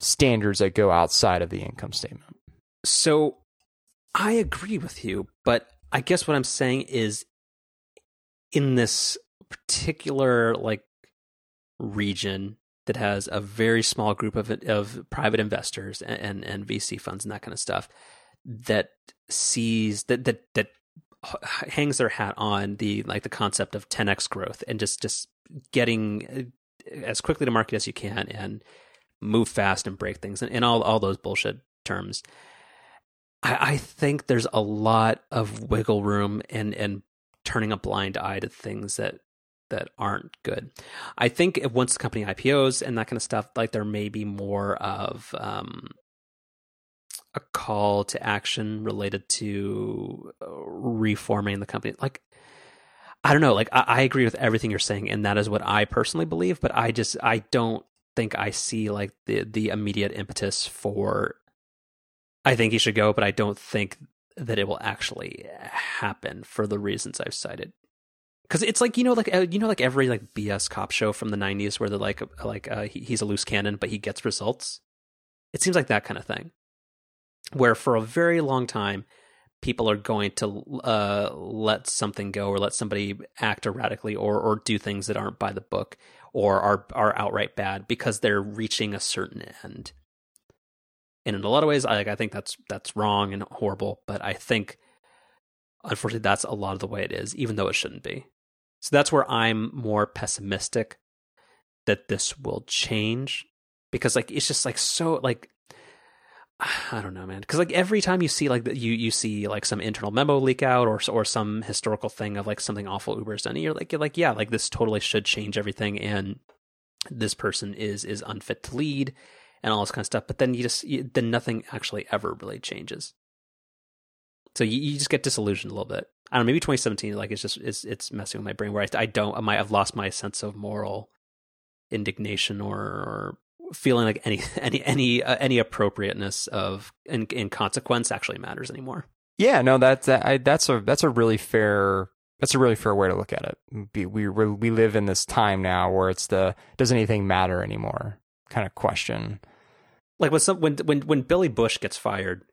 standards that go outside of the income statement. So I agree with you, but I guess what I'm saying is in this particular like region that has a very small group of of private investors and, and, and VC funds and that kind of stuff that sees that that that hangs their hat on the like the concept of 10x growth and just just getting uh, as quickly to market as you can and move fast and break things and, and all all those bullshit terms. I, I think there's a lot of wiggle room and and turning a blind eye to things that that aren't good. I think once the company IPOs and that kind of stuff, like there may be more of um, a call to action related to uh, reforming the company. Like, I don't know. Like, I, I agree with everything you're saying, and that is what I personally believe. But I just I don't think I see like the the immediate impetus for. I think he should go, but I don't think that it will actually happen for the reasons I've cited. Because it's like you know, like uh, you know, like every like BS cop show from the '90s where they're like, like uh, he, he's a loose cannon, but he gets results. It seems like that kind of thing where for a very long time people are going to uh, let something go or let somebody act erratically or or do things that aren't by the book or are are outright bad because they're reaching a certain end. And in a lot of ways, I I think that's that's wrong and horrible. But I think, unfortunately, that's a lot of the way it is, even though it shouldn't be. So that's where I'm more pessimistic that this will change because like it's just like so like I don't know, man. Because like every time you see like you you see like some internal memo leak out or or some historical thing of like something awful Uber's done, you're like you're like yeah, like this totally should change everything, and this person is is unfit to lead, and all this kind of stuff. But then you just you, then nothing actually ever really changes. So you, you just get disillusioned a little bit. I don't know. Maybe 2017, like it's just it's it's messing with my brain where I, I don't I might have lost my sense of moral indignation or, or feeling like any any any uh, any appropriateness of in, consequence actually matters anymore. Yeah, no, that's that, that's a that's a really fair that's a really fair way to look at it. We we we live in this time now where it's the does anything matter anymore kind of question. Like when some when when when Billy Bush gets fired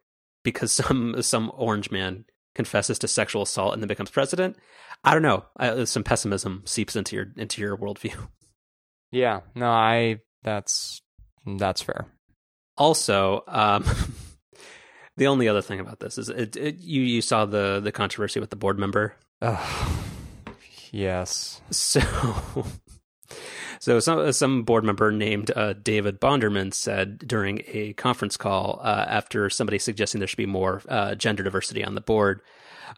because some some orange man confesses to sexual assault and then becomes president. I don't know. Uh, some pessimism seeps into your into your worldview. Yeah, no, I that's that's fair. Also, um, the only other thing about this is it, it, you you saw the the controversy with the board member. Oh, yes. So, so some some board member named uh, David Bonderman said during a conference call uh, after somebody suggesting there should be more uh, gender diversity on the board.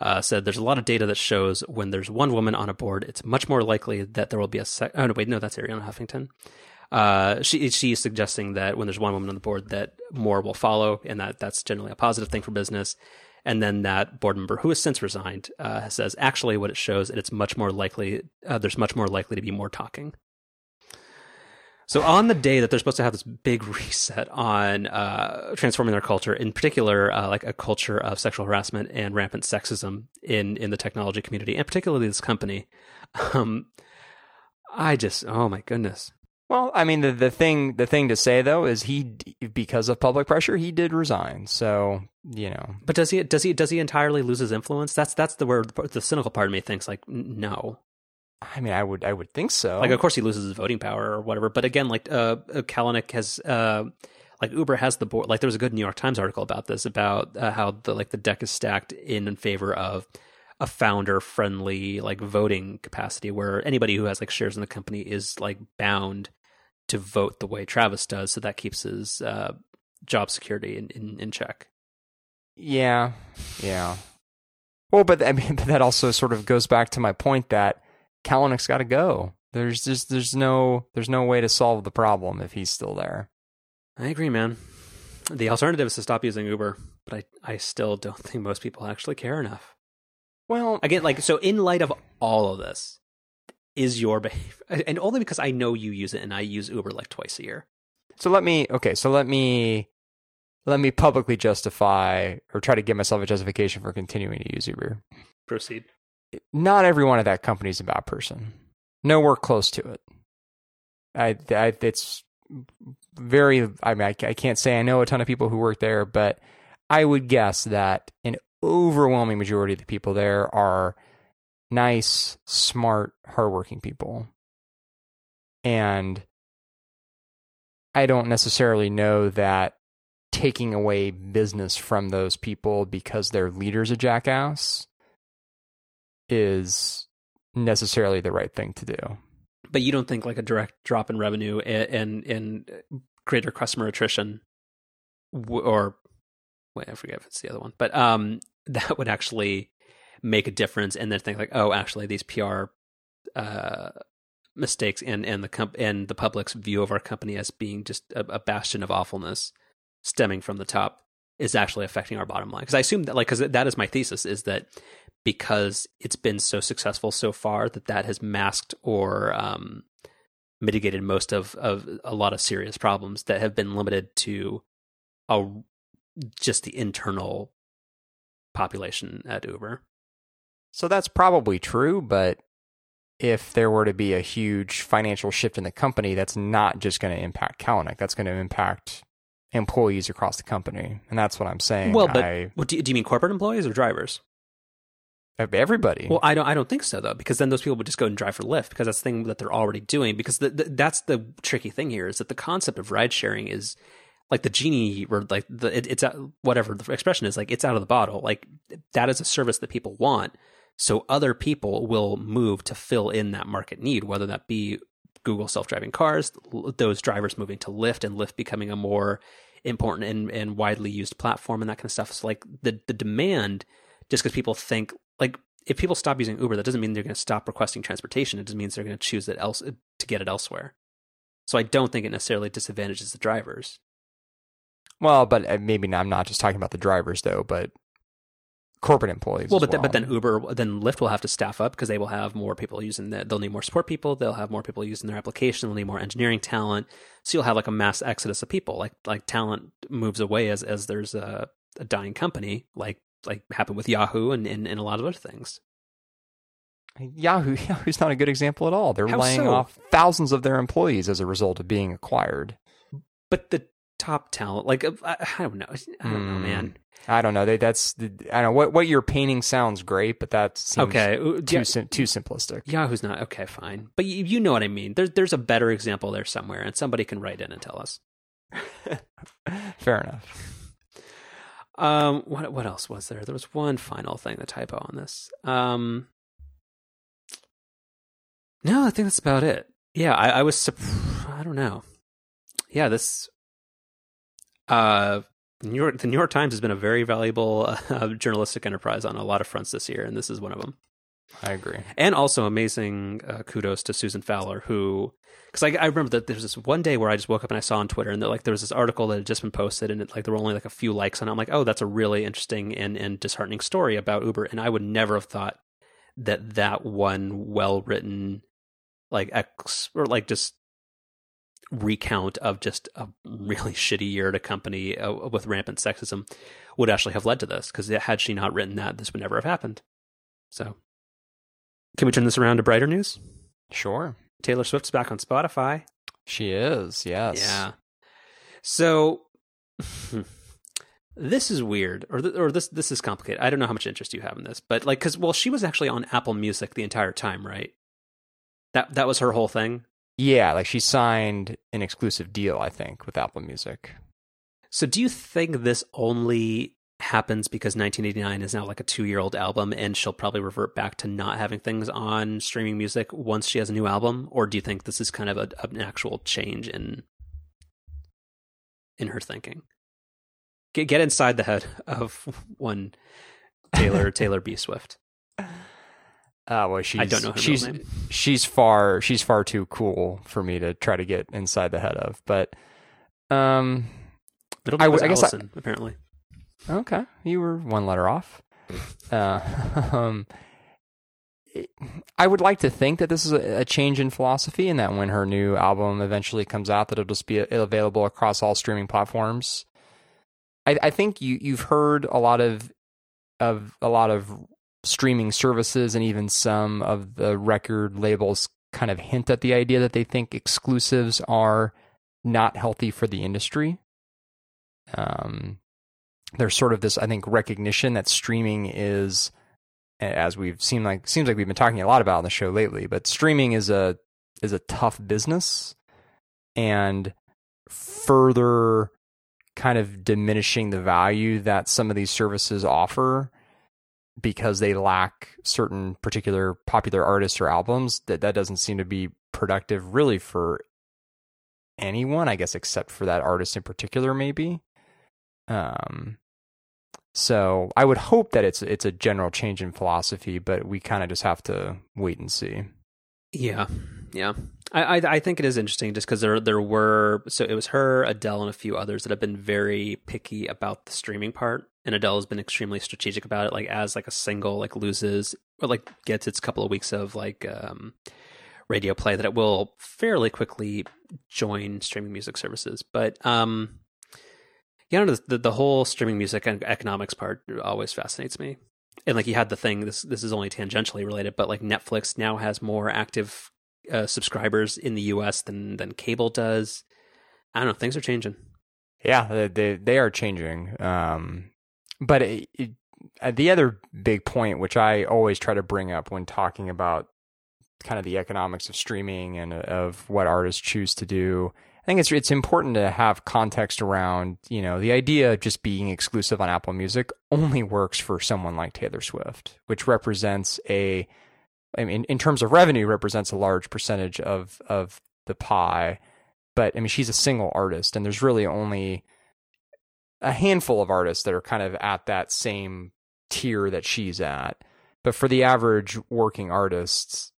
uh, said there's a lot of data that shows when there's one woman on a board, it's much more likely that there will be a sec- oh no wait no that's Arianna Huffington. Uh, she she's suggesting that when there's one woman on the board, that more will follow, and that that's generally a positive thing for business. And then that board member, who has since resigned, uh, says actually what it shows, it's much more likely uh, there's much more likely to be more talking. So on the day that they're supposed to have this big reset on uh, transforming their culture, in particular, uh, like a culture of sexual harassment and rampant sexism in in the technology community, and particularly this company, um, I just oh my goodness. Well, I mean the the thing the thing to say though is he because of public pressure he did resign. So you know. But does he does he does he entirely lose his influence? That's that's the word the cynical part of me thinks like no. I mean, I would, I would think so. Like, of course, he loses his voting power or whatever. But again, like, uh, uh, Kalanick has, uh, like, Uber has the board. Like, there was a good New York Times article about this, about uh, how the like the deck is stacked in, in favor of a founder friendly like voting capacity, where anybody who has like shares in the company is like bound to vote the way Travis does, so that keeps his uh, job security in, in, in check. Yeah, yeah. Well, but I mean, that also sort of goes back to my point that Kalanick's got to go. There's just there's no there's no way to solve the problem if he's still there. I agree, man. The alternative is to stop using Uber, but I I still don't think most people actually care enough. Well, again, like so, in light of all of this, is your behavior, and only because I know you use it, and I use Uber like twice a year. So let me okay. So let me let me publicly justify or try to give myself a justification for continuing to use Uber. Proceed not everyone at that company is a bad person. Nowhere close to it. I, I it's very. I mean, I, I can't say I know a ton of people who work there, but I would guess that an overwhelming majority of the people there are nice, smart, hardworking people. And I don't necessarily know that taking away business from those people because their leader's a jackass is necessarily the right thing to do. But you don't think like a direct drop in revenue and and, greater customer attrition, or wait, I forget if it's the other one, but um, that would actually make a difference, and then think like, oh, actually, these PR uh, mistakes and and the comp- and the public's view of our company as being just a, a bastion of awfulness stemming from the top is actually affecting our bottom line because i assume that like because that is my thesis is that because it's been so successful so far that that has masked or um, mitigated most of, of a lot of serious problems that have been limited to a, just the internal population at Uber. So that's probably true, but if there were to be a huge financial shift in the company, that's not just going to impact Kalanick. That's going to impact employees across the company, and that's what I'm saying. Well, but I, what do, you, do you mean corporate employees or drivers? Everybody. Well, I don't. I don't think so though, because then those people would just go and drive for Lyft because that's the thing that they're already doing. Because the, the, that's the tricky thing here is that the concept of ride sharing is like the genie or like the it, it's uh, whatever the expression is like it's out of the bottle. Like that is a service that people want, so other people will move to fill in that market need, whether that be Google self driving cars, those drivers moving to Lyft, and Lyft becoming a more important and, and widely used platform and that kind of stuff. So like the the demand just because people think like if people stop using Uber, that doesn't mean they're going to stop requesting transportation. It just means they're going to choose it else to get it elsewhere. So I don't think it necessarily disadvantages the drivers. Well, but uh, maybe not, I'm not just talking about the drivers though, but corporate employees. Well, but well. but then Uber, then Lyft will have to staff up because they will have more people using that. They'll need more support people. They'll have more people using their application. They'll need more engineering talent. So you'll have like a mass exodus of people. Like like talent moves away as as there's a, a dying company. Like like happened with Yahoo and, and, and a lot of other things. Yahoo Yahoo's not a good example at all. They're How laying so? off thousands of their employees as a result of being acquired. But the top talent, like uh, I, I don't know, I don't know, man. Hmm. I don't know. They, that's I don't know what what you're painting sounds great, but that seems okay. too Yeah, sim- too simplistic. Yahoo's not okay. Fine, but you, you know what I mean. There's there's a better example there somewhere, and somebody can write in and tell us. Fair enough. Um, what what else was there? There was one final thing, the typo on this. Um, no, I think that's about it. Yeah, I, I was. Surp- I don't know. Yeah, this. Uh, New York, the New York Times has been a very valuable uh, journalistic enterprise on a lot of fronts this year, and this is one of them. I agree. And also amazing uh, kudos to Susan Fowler, who because I, I, remember that there was this one day where I just woke up and I saw on Twitter and that like there was this article that had just been posted and it, like there were only like a few likes on it. I'm like, oh, that's a really interesting and, and disheartening story about Uber, and I would never have thought that that one well written like ex or like just recount of just a really shitty year at a company uh, with rampant sexism would actually have led to this because had she not written that, this would never have happened. So, can we turn this around to brighter news? Sure. Taylor Swift's back on Spotify. She is, yes. Yeah. So, this is weird, or th- or this this is complicated. I don't know how much interest you have in this, but like, because well, she was actually on Apple Music the entire time, right? That that was her whole thing. Yeah, like she signed an exclusive deal, I think, with Apple Music. So do you think this only happens because 1989 is now like a two year old album and she'll probably revert back to not having things on streaming music once she has a new album? Or do you think this is kind of a, an actual change in in her thinking? Get, get inside the head of one Taylor Taylor B. Swift. Uh, well, she's, I don't know she's she's far she's far too cool for me to try to get inside the head of. But um, I, I guess I, apparently. Okay, you were one letter off. uh, um, I would like to think that this is a, a, change in philosophy, and that when her new album eventually comes out, that it'll just be available across all streaming platforms. I, I think you you've heard a lot of of a lot of streaming services and even some of the record labels kind of hint at the idea that they think exclusives are not healthy for the industry. Um, there's sort of this, I think, recognition that streaming is, as we've seen like seems like we've been talking a lot about on the show lately, but streaming is a is a tough business, and further kind of diminishing the value that some of these services offer because they lack certain particular popular artists or albums that that doesn't seem to be productive really for anyone i guess except for that artist in particular maybe um so i would hope that it's it's a general change in philosophy but we kind of just have to wait and see yeah yeah I, I, I think it is interesting just because there there were so it was her Adele and a few others that have been very picky about the streaming part and Adele has been extremely strategic about it. Like as like a single like loses or like gets its couple of weeks of like um, radio play, that it will fairly quickly join streaming music services. But um, yeah, know, the, the whole streaming music and economics part always fascinates me. And like you had the thing, this this is only tangentially related, but like Netflix now has more active uh, subscribers in the U.S. than than cable does. I don't know, things are changing. Yeah, they they are changing. Um, but it, it, uh, the other big point, which I always try to bring up when talking about kind of the economics of streaming and uh, of what artists choose to do, I think it's it's important to have context around you know the idea of just being exclusive on Apple Music only works for someone like Taylor Swift, which represents a I mean in terms of revenue represents a large percentage of of the pie, but I mean she's a single artist and there's really only a handful of artists that are kind of at that same tier that she's at. But for the average working artists,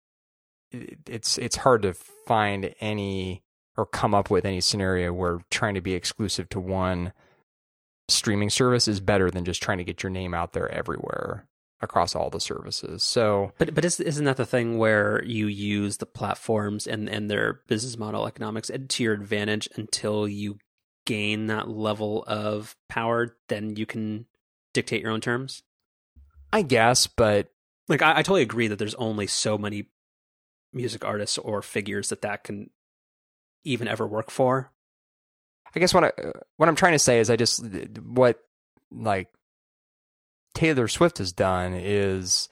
it's it's hard to find any or come up with any scenario where trying to be exclusive to one streaming service is better than just trying to get your name out there everywhere across all the services. So, but but isn't that the thing where you use the platforms and and their business model economics to your advantage until you gain that level of power, then you can dictate your own terms. I guess, but like I, I totally agree that there's only so many music artists or figures that that can even ever work for. I guess what I uh, what I'm trying to say is I just what like Taylor Swift has done is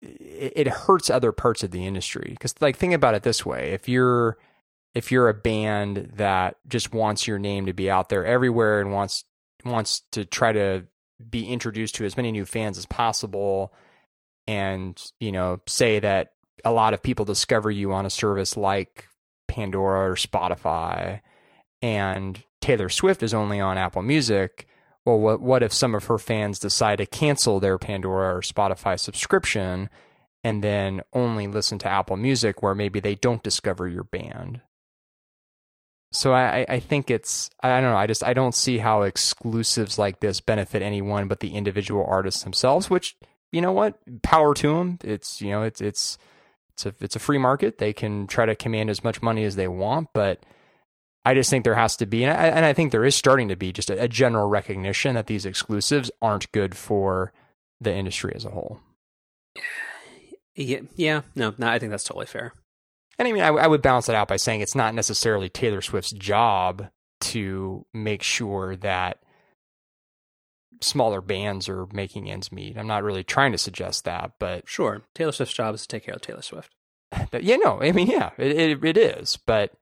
it, it hurts other parts of the industry because like think about it this way if you're if you're a band that just wants your name to be out there everywhere and wants wants to try to be introduced to as many new fans as possible and you know say that a lot of people discover you on a service like Pandora or Spotify and Taylor Swift is only on Apple Music, well, what what if some of her fans decide to cancel their Pandora or Spotify subscription and then only listen to Apple Music, where maybe they don't discover your band? So I, I think it's I don't know I just I don't see how exclusives like this benefit anyone but the individual artists themselves. Which you know what, power to them. It's you know it's it's it's a it's a free market. They can try to command as much money as they want, but I just think there has to be, and I, and I think there is starting to be just a, a general recognition that these exclusives aren't good for the industry as a whole. Yeah, yeah, no, no, I think that's totally fair. And I mean, I, I would balance it out by saying it's not necessarily Taylor Swift's job to make sure that smaller bands are making ends meet. I'm not really trying to suggest that, but sure, Taylor Swift's job is to take care of Taylor Swift. But yeah, no, I mean, yeah, it, it, it is, but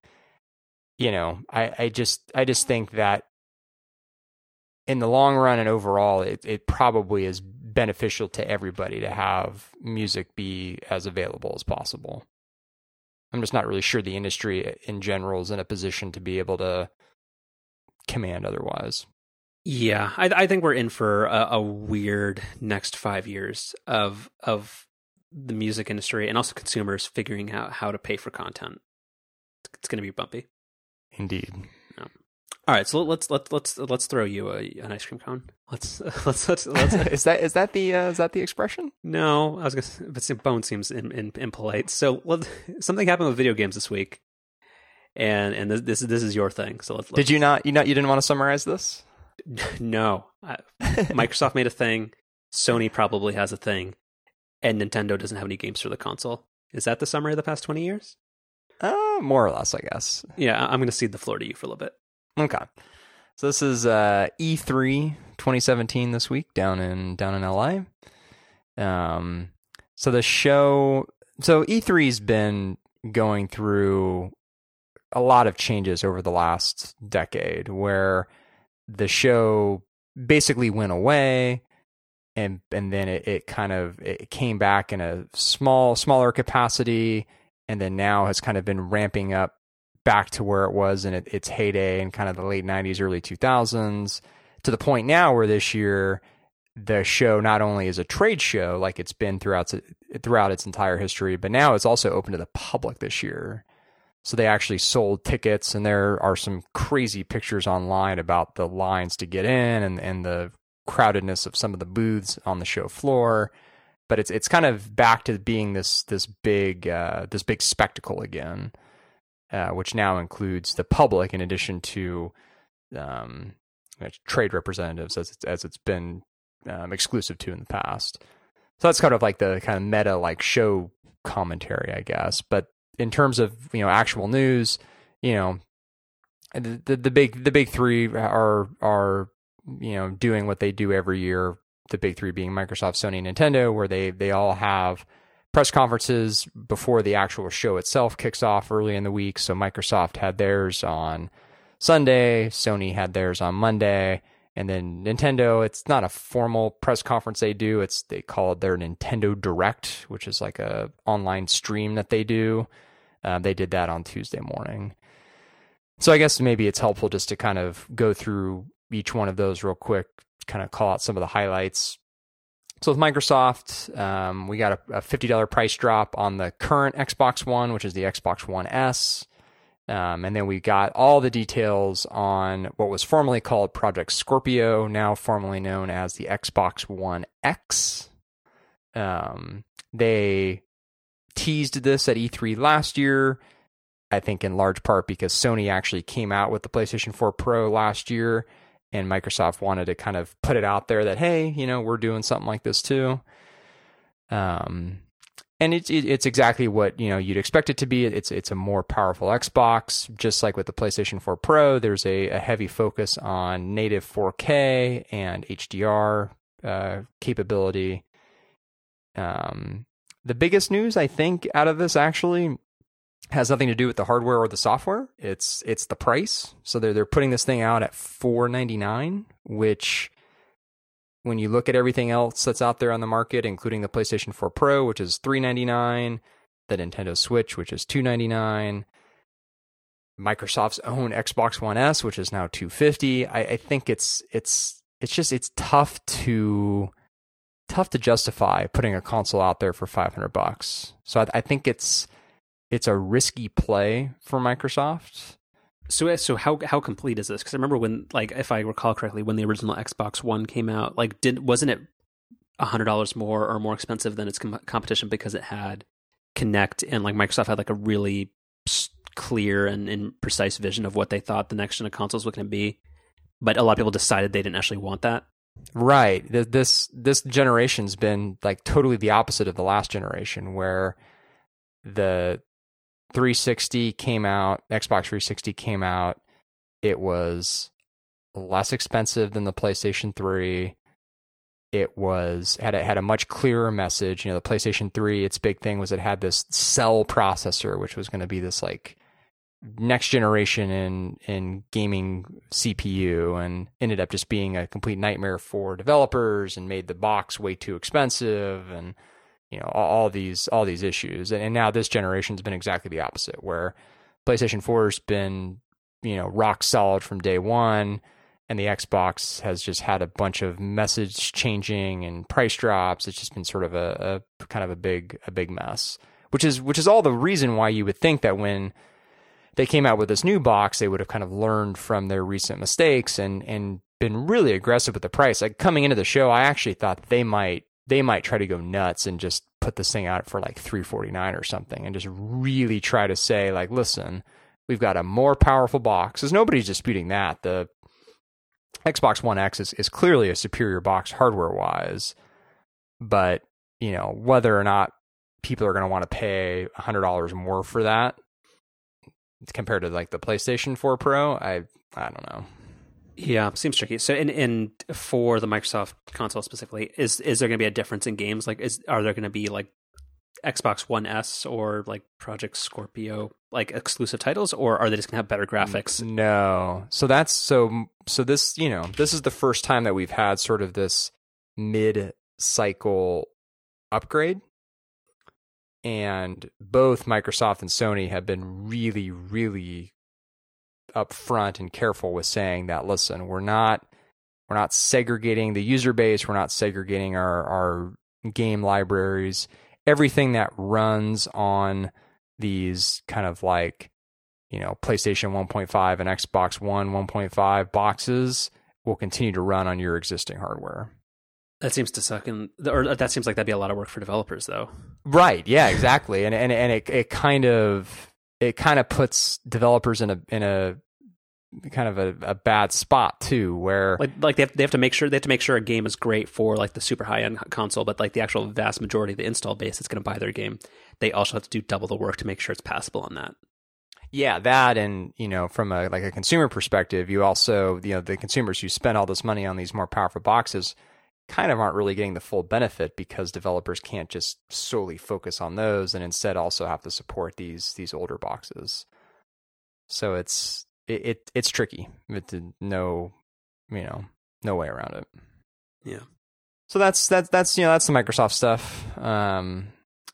you know, I, I just I just think that in the long run and overall, it, it probably is beneficial to everybody to have music be as available as possible. I'm just not really sure the industry in general is in a position to be able to command otherwise. Yeah, I, I think we're in for a, a, weird next five years of of the music industry and also consumers figuring out how to pay for content. It's going to be bumpy. Indeed. Yeah. All right, so let's let's let's let's throw you a, an ice cream cone. Let's let's let's. let's is that is that the uh, is that the expression? No, I was gonna. But bone seems in, in, impolite. So let, something happened with video games this week, and and this this, this is your thing. So let's, let's. Did you not you not you didn't want to summarize this? No, Microsoft made a thing. Sony probably has a thing, and Nintendo doesn't have any games for the console. Is that the summary of the past twenty years? Uh, more or less, I guess. Yeah, I'm going to cede the floor to you for a little bit. Okay. So this is uh, E3 2017 this week down in down in LA. Um, so the show, so E3's been going through a lot of changes over the last decade, where the show basically went away and and then it, it kind of it came back in a small smaller capacity and then now has kind of been ramping up back to where it was in its heyday in kind of the late 90s, early 2000s, to the point now where this year the show not only is a trade show like it's been throughout throughout its entire history, but now it's also open to the public this year. So they actually sold tickets, and there are some crazy pictures online about the lines to get in and, and the crowdedness of some of the booths on the show floor but it's it's kind of back to being this this big uh, this big spectacle again, uh, which now includes the public in addition to um, trade representatives as it's, as it's been um, exclusive to in the past. So that's kind of like the kind of meta like show commentary, I guess. But in terms of you know actual news, you know, the the, the big the big three are are you know doing what they do every year the big three being Microsoft, Sony, Nintendo, where they they all have press conferences before the actual show itself kicks off early in the week. So Microsoft had theirs on Sunday, Sony had theirs on Monday, and then Nintendo. It's not a formal press conference they do. It's they call it their Nintendo Direct, which is like a online stream that they do. Uh, they did that on Tuesday morning. So I guess maybe it's helpful just to kind of go through each one of those real quick kind of call out some of the highlights. So with Microsoft, um, we got a, a, $50 price drop on the current Xbox One, which is the Xbox One S. Um, and then we got all the details on what was formerly called Project Scorpio, now formerly known as the Xbox One X. Um, they teased this at E3 last year, I think in large part because Sony actually came out with the PlayStation 4 Pro last year and Microsoft wanted to kind of put it out there that hey, you know, we're doing something like this too. Um, and it's it's exactly what you know you'd expect it to be. It's it's a more powerful Xbox, just like with the PlayStation 4 Pro. There's a, a heavy focus on native 4K and HDR uh, capability. Um, the biggest news I think out of this actually has nothing to do with the hardware or the software. It's it's the price. So they're they're putting this thing out at four ninety nine, which when you look at everything else that's out there on the market, including the PlayStation 4 Pro, which is three ninety nine, the Nintendo Switch, which is two ninety nine, Microsoft's own Xbox One S, which is now 250. I, I think it's it's it's just it's tough to tough to justify putting a console out there for 500 bucks. So I, I think it's it's a risky play for Microsoft. So so how how complete is this? Because I remember when like if I recall correctly, when the original Xbox One came out, like did wasn't it hundred dollars more or more expensive than its com- competition because it had Kinect and like Microsoft had like a really clear and, and precise vision of what they thought the next gen of consoles was going to be, but a lot of people decided they didn't actually want that. Right. This this generation's been like totally the opposite of the last generation, where the 360 came out, Xbox 360 came out. It was less expensive than the PlayStation 3. It was had a, had a much clearer message. You know, the PlayStation 3, its big thing was it had this cell processor, which was going to be this like next generation in in gaming CPU and ended up just being a complete nightmare for developers and made the box way too expensive and you know all, all these all these issues. And, and now this generation's been exactly the opposite where PlayStation 4's been you know rock solid from day 1 and the Xbox has just had a bunch of message changing and price drops. It's just been sort of a, a kind of a big a big mess which is which is all the reason why you would think that when they came out with this new box, they would have kind of learned from their recent mistakes and and been really aggressive with the price. Like coming into the show, I actually thought they might they might try to go nuts and just put this thing out for like 349 or something and just really try to say like listen, we've got a more powerful box. Cuz nobody's disputing that. The Xbox One X is, is clearly a superior box hardware wise. But, you know, whether or not people are going to want to pay $100 more for that compared to like the PlayStation 4 Pro, I I don't know. Yeah, seems tricky. So, in in for the Microsoft console specifically, is is there going to be a difference in games? Like, is are there going to be like Xbox One S or like Project Scorpio like exclusive titles, or are they just going to have better graphics? No. So that's so so this you know this is the first time that we've had sort of this mid cycle upgrade and both Microsoft and Sony have been really, really upfront and careful with saying that listen, we're not we're not segregating the user base, we're not segregating our our game libraries. Everything that runs on these kind of like you know PlayStation 1.5 and Xbox One 1.5 boxes will continue to run on your existing hardware. That seems to suck, and or that seems like that'd be a lot of work for developers, though. Right? Yeah, exactly. And and and it it kind of it kind of puts developers in a in a kind of a, a bad spot too, where like like they have, they have to make sure they have to make sure a game is great for like the super high end console, but like the actual vast majority of the install base that's going to buy their game, they also have to do double the work to make sure it's passable on that. Yeah, that and you know from a like a consumer perspective, you also you know the consumers who spend all this money on these more powerful boxes kind of aren't really getting the full benefit because developers can't just solely focus on those and instead also have to support these these older boxes. So it's it, it it's tricky. It's no you know no way around it. Yeah. So that's that's that's you know that's the Microsoft stuff. Um,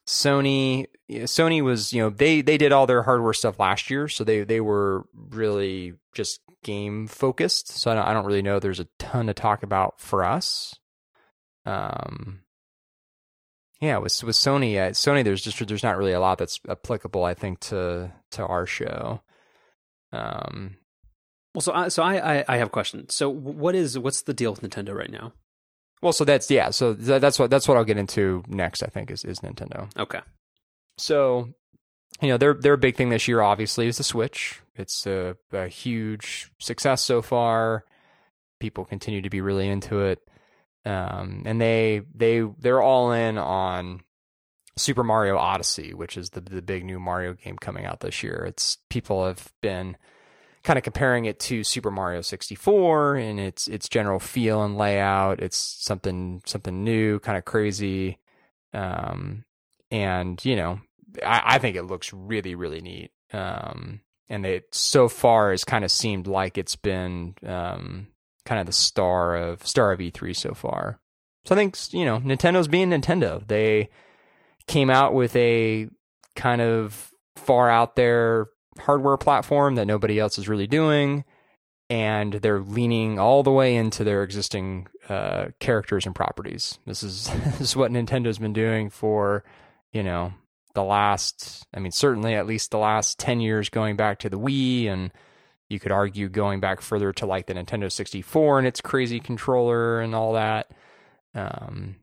Sony Sony was you know they they did all their hardware stuff last year, so they they were really just game focused. So I don't, I don't really know. There's a ton to talk about for us. Um, yeah, with with Sony, uh, Sony, there's just there's not really a lot that's applicable, I think, to to our show. Um, well, so I, so I, I I have a question. So what is what's the deal with Nintendo right now? Well, so that's yeah. So that's what that's what I'll get into next. I think is is Nintendo. Okay. So, you know, their their big thing this year obviously is the Switch. It's a, a huge success so far. People continue to be really into it um, and they they they're all in on Super Mario Odyssey, which is the the big new Mario game coming out this year. It's people have been kind of comparing it to Super Mario 64 and its its general feel and layout. It's something something new, kind of crazy, um, and you know, I, I think it looks really really neat. Um, and it so far has kind of seemed like it's been um, kind of the star of star of E3 so far. So I think you know Nintendo's being Nintendo. They came out with a kind of far out there hardware platform that nobody else is really doing, and they're leaning all the way into their existing uh, characters and properties. This is this is what Nintendo's been doing for you know the last. I mean, certainly at least the last ten years, going back to the Wii, and you could argue going back further to like the Nintendo 64 and its crazy controller and all that. Um,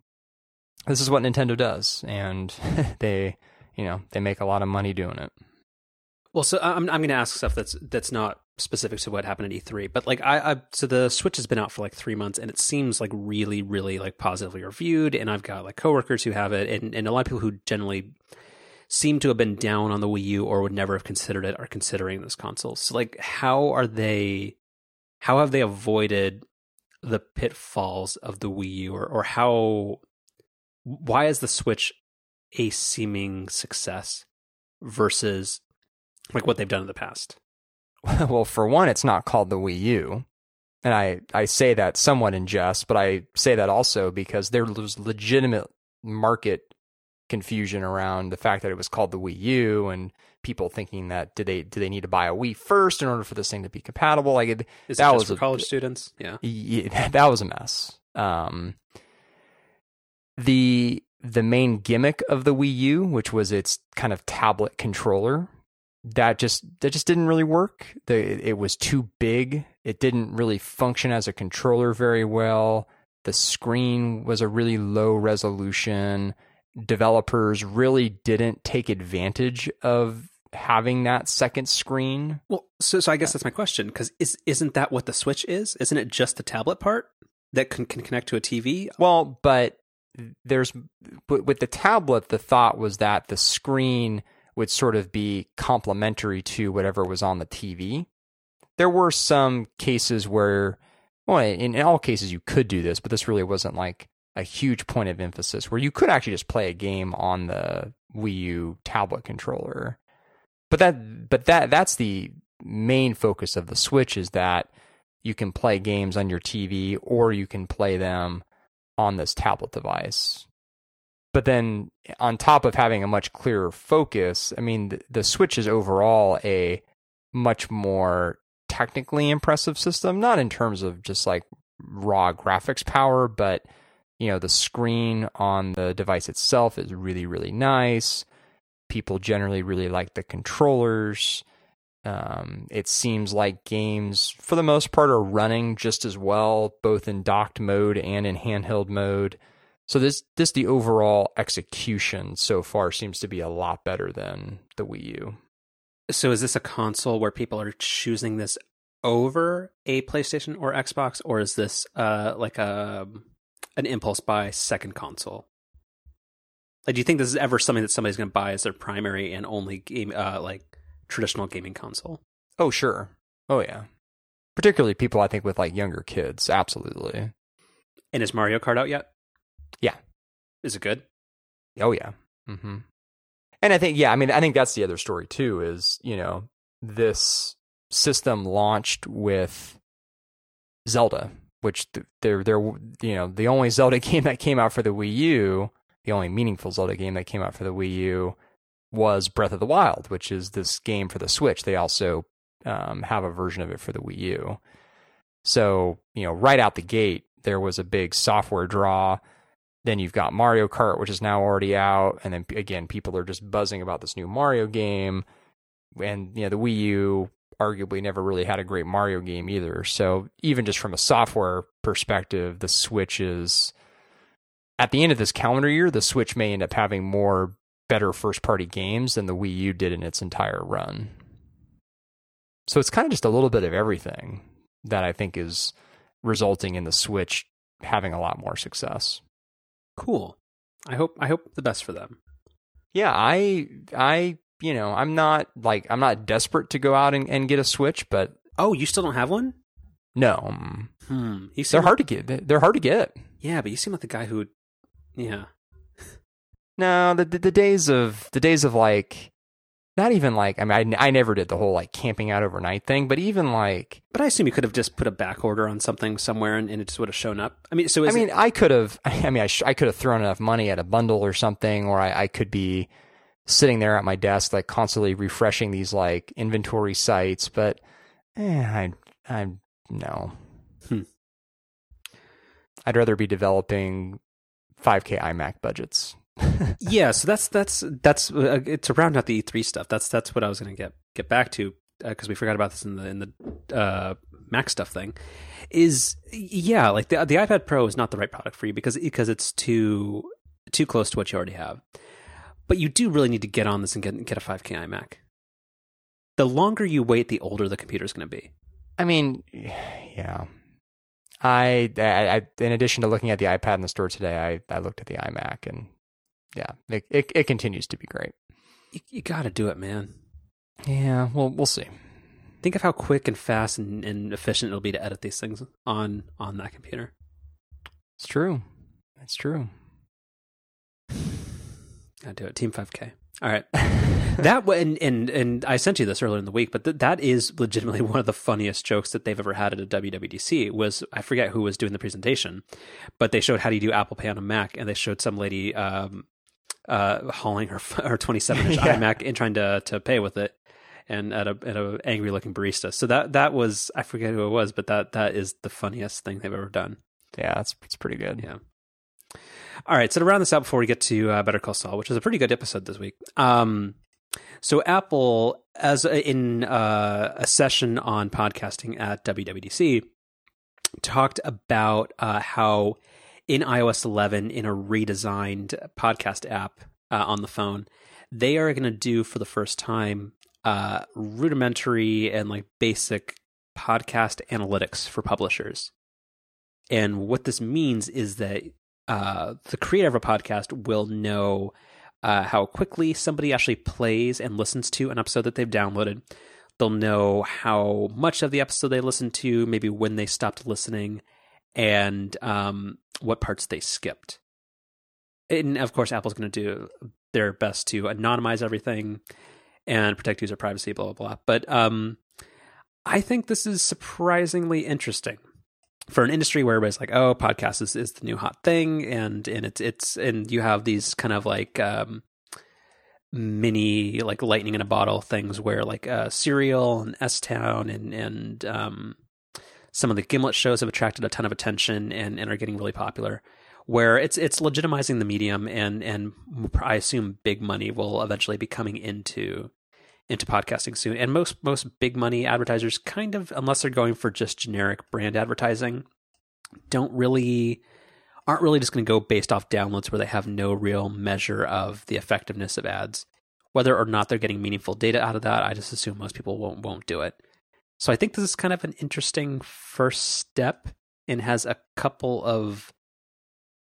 this is what Nintendo does, and they, you know, they make a lot of money doing it. Well, so I'm I'm going to ask stuff that's that's not specific to what happened at E3, but like I, I so the Switch has been out for like three months, and it seems like really, really like positively reviewed. And I've got like coworkers who have it, and and a lot of people who generally seem to have been down on the Wii U or would never have considered it are considering this console. So like, how are they? How have they avoided the pitfalls of the Wii U, or or how? Why is the Switch a seeming success versus like what they've done in the past? well, for one, it's not called the Wii U. And I, I say that somewhat in jest, but I say that also because there was legitimate market confusion around the fact that it was called the Wii U and people thinking that did they do they need to buy a Wii first in order for this thing to be compatible? Like it, Is that it was for a, college students? Yeah. yeah, that was a mess. Um, the the main gimmick of the Wii U, which was its kind of tablet controller, that just that just didn't really work. The it was too big. It didn't really function as a controller very well. The screen was a really low resolution. Developers really didn't take advantage of having that second screen. Well, so so I guess that's my question because is isn't that what the Switch is? Isn't it just the tablet part that can, can connect to a TV? Well, but there's with the tablet, the thought was that the screen would sort of be complementary to whatever was on the TV. There were some cases where, well, in, in all cases you could do this, but this really wasn't like a huge point of emphasis where you could actually just play a game on the Wii U tablet controller. But that, but that, that's the main focus of the Switch is that you can play games on your TV or you can play them on this tablet device. But then on top of having a much clearer focus, I mean, the, the Switch is overall a much more technically impressive system, not in terms of just like raw graphics power, but you know, the screen on the device itself is really, really nice. People generally really like the controllers. Um, it seems like games, for the most part, are running just as well, both in docked mode and in handheld mode. So this this the overall execution so far seems to be a lot better than the Wii U. So is this a console where people are choosing this over a PlayStation or Xbox, or is this uh, like a an impulse buy second console? Like, do you think this is ever something that somebody's going to buy as their primary and only game, uh, like traditional gaming console? Oh sure, oh yeah. Particularly people I think with like younger kids, absolutely. And is Mario Kart out yet? Yeah. Is it good? Oh yeah. Mm-hmm. And I think yeah, I mean I think that's the other story too is you know this system launched with Zelda, which they're they're you know the only Zelda game that came out for the Wii U, the only meaningful Zelda game that came out for the Wii U was Breath of the Wild, which is this game for the Switch. They also um, have a version of it for the Wii U. So you know right out the gate there was a big software draw then you've got Mario Kart, which is now already out, and then again, people are just buzzing about this new Mario game. And you know, the Wii U arguably never really had a great Mario game either. So even just from a software perspective, the Switch is at the end of this calendar year, the Switch may end up having more better first party games than the Wii U did in its entire run. So it's kind of just a little bit of everything that I think is resulting in the Switch having a lot more success. Cool. I hope I hope the best for them. Yeah, I I you know, I'm not like I'm not desperate to go out and, and get a Switch, but Oh, you still don't have one? no. Hmm. They're seem hard to get. They're hard to get. Yeah, but you seem like the guy who would Yeah. No, the, the the days of the days of like not even like I mean I, I never did the whole like camping out overnight thing, but even like But I assume you could have just put a back order on something somewhere and, and it just would have shown up. I mean, so I mean it, I could have I mean I sh- I could have thrown enough money at a bundle or something, or I, I could be sitting there at my desk, like constantly refreshing these like inventory sites. But eh, I, I no. Hmm. I'd rather be developing 5K iMac budgets. yeah, so that's that's that's uh, to round out the E3 stuff. That's that's what I was going to get get back to because uh, we forgot about this in the in the uh, Mac stuff thing. Is yeah, like the the iPad Pro is not the right product for you because because it's too too close to what you already have. But you do really need to get on this and get get a 5K iMac. The longer you wait, the older the computer is going to be. I mean, yeah. I, I, I, in addition to looking at the iPad in the store today, I, I looked at the iMac and yeah, it, it, it continues to be great. You, you got to do it, man. Yeah, well, we'll see. Think of how quick and fast and, and efficient it'll be to edit these things on on that computer. It's true. It's true. I do it. Team 5K. All right. that and, and and I sent you this earlier in the week, but th- that is legitimately one of the funniest jokes that they've ever had at a WWDC. Was I forget who was doing the presentation, but they showed how do you do Apple Pay on a Mac, and they showed some lady um, uh, hauling her her 27 inch yeah. iMac and trying to to pay with it, and at a at a angry looking barista. So that that was I forget who it was, but that that is the funniest thing they've ever done. Yeah, it's it's pretty good. Yeah. All right, so to round this out before we get to uh, Better Call Saul, which is a pretty good episode this week. Um, so Apple, as a, in uh, a session on podcasting at WWDC, talked about uh, how in iOS 11, in a redesigned podcast app uh, on the phone, they are going to do for the first time uh, rudimentary and like basic podcast analytics for publishers. And what this means is that uh, the creator of a podcast will know uh, how quickly somebody actually plays and listens to an episode that they've downloaded. They'll know how much of the episode they listened to, maybe when they stopped listening, and um, what parts they skipped. And of course, Apple's going to do their best to anonymize everything and protect user privacy, blah, blah, blah. But um, I think this is surprisingly interesting for an industry where everybody's like, "Oh, podcast is, is the new hot thing," and and it's it's and you have these kind of like um, mini like lightning in a bottle things where like uh, Serial and S Town and and um, some of the Gimlet shows have attracted a ton of attention and and are getting really popular. Where it's it's legitimizing the medium and and I assume big money will eventually be coming into into podcasting soon. And most most big money advertisers kind of unless they're going for just generic brand advertising, don't really aren't really just going to go based off downloads where they have no real measure of the effectiveness of ads. Whether or not they're getting meaningful data out of that, I just assume most people won't won't do it. So I think this is kind of an interesting first step and has a couple of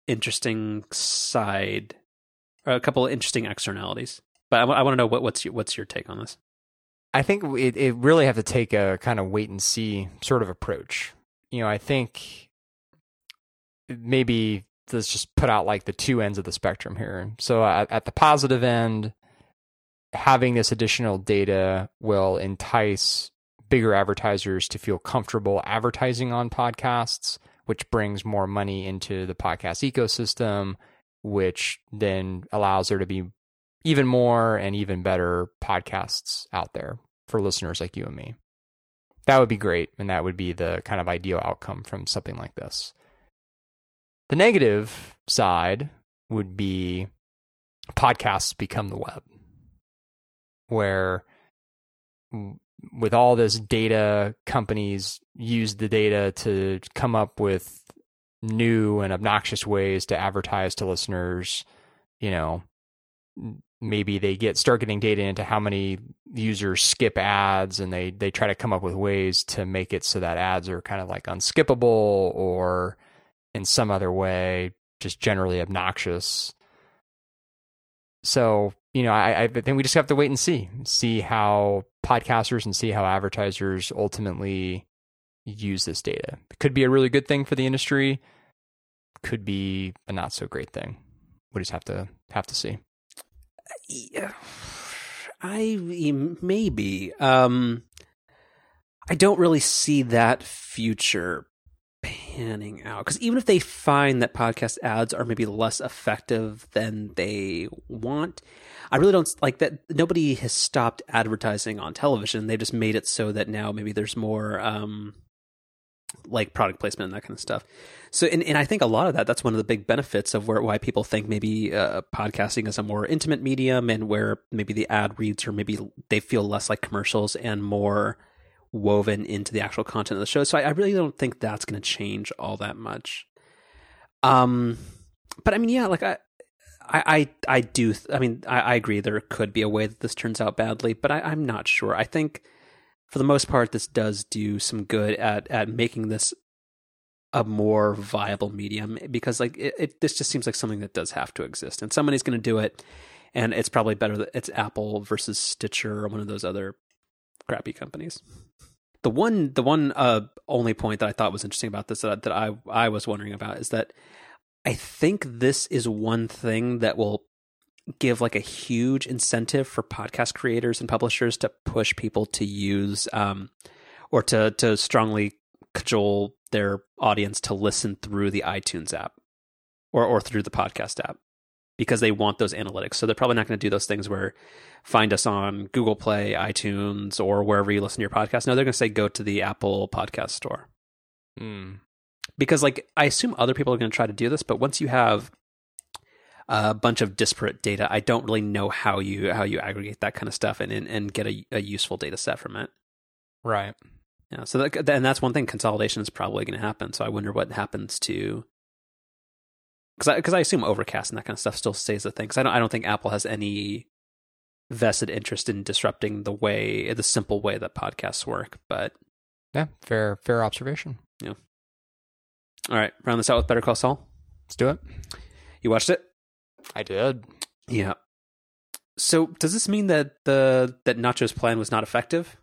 interesting side or a couple of interesting externalities. But I, I want to know what, what's your, what's your take on this? I think it, it really have to take a kind of wait and see sort of approach. You know, I think maybe let's just put out like the two ends of the spectrum here. So at, at the positive end, having this additional data will entice bigger advertisers to feel comfortable advertising on podcasts, which brings more money into the podcast ecosystem, which then allows there to be even more and even better podcasts out there for listeners like you and me. That would be great. And that would be the kind of ideal outcome from something like this. The negative side would be podcasts become the web, where with all this data, companies use the data to come up with new and obnoxious ways to advertise to listeners. You know, maybe they get start getting data into how many users skip ads and they they try to come up with ways to make it so that ads are kind of like unskippable or in some other way just generally obnoxious. So you know I, I think we just have to wait and see see how podcasters and see how advertisers ultimately use this data. It could be a really good thing for the industry could be a not so great thing. We just have to have to see I maybe. Um, I don't really see that future panning out because even if they find that podcast ads are maybe less effective than they want i really don't like that nobody has stopped advertising on television they just made it so that now maybe there's more um like product placement and that kind of stuff so and, and i think a lot of that that's one of the big benefits of where why people think maybe uh, podcasting is a more intimate medium and where maybe the ad reads or maybe they feel less like commercials and more woven into the actual content of the show. So I, I really don't think that's going to change all that much. Um, but I mean, yeah, like I, I, I, I do. I mean, I, I, agree. There could be a way that this turns out badly, but I, I'm not sure. I think for the most part, this does do some good at at making this a more viable medium because like it, it this just seems like something that does have to exist and somebody's going to do it and it's probably better that it's apple versus stitcher or one of those other crappy companies. The one the one uh, only point that I thought was interesting about this that, that I I was wondering about is that I think this is one thing that will give like a huge incentive for podcast creators and publishers to push people to use um, or to to strongly cajole their audience to listen through the iTunes app or or through the podcast app because they want those analytics. So they're probably not going to do those things where find us on Google Play, iTunes, or wherever you listen to your podcast. No, they're going to say go to the Apple Podcast Store. Mm. Because, like, I assume other people are going to try to do this, but once you have a bunch of disparate data, I don't really know how you how you aggregate that kind of stuff and and, and get a, a useful data set from it. Right. Yeah. So that, and that's one thing. Consolidation is probably going to happen. So I wonder what happens to because I, cause I assume Overcast and that kind of stuff still stays a thing. Because I don't I don't think Apple has any vested interest in disrupting the way the simple way that podcasts work. But yeah, fair fair observation. Yeah. All right, round this out with Better Call Saul. Let's do it. You watched it? I did. Yeah. So does this mean that the that Nacho's plan was not effective,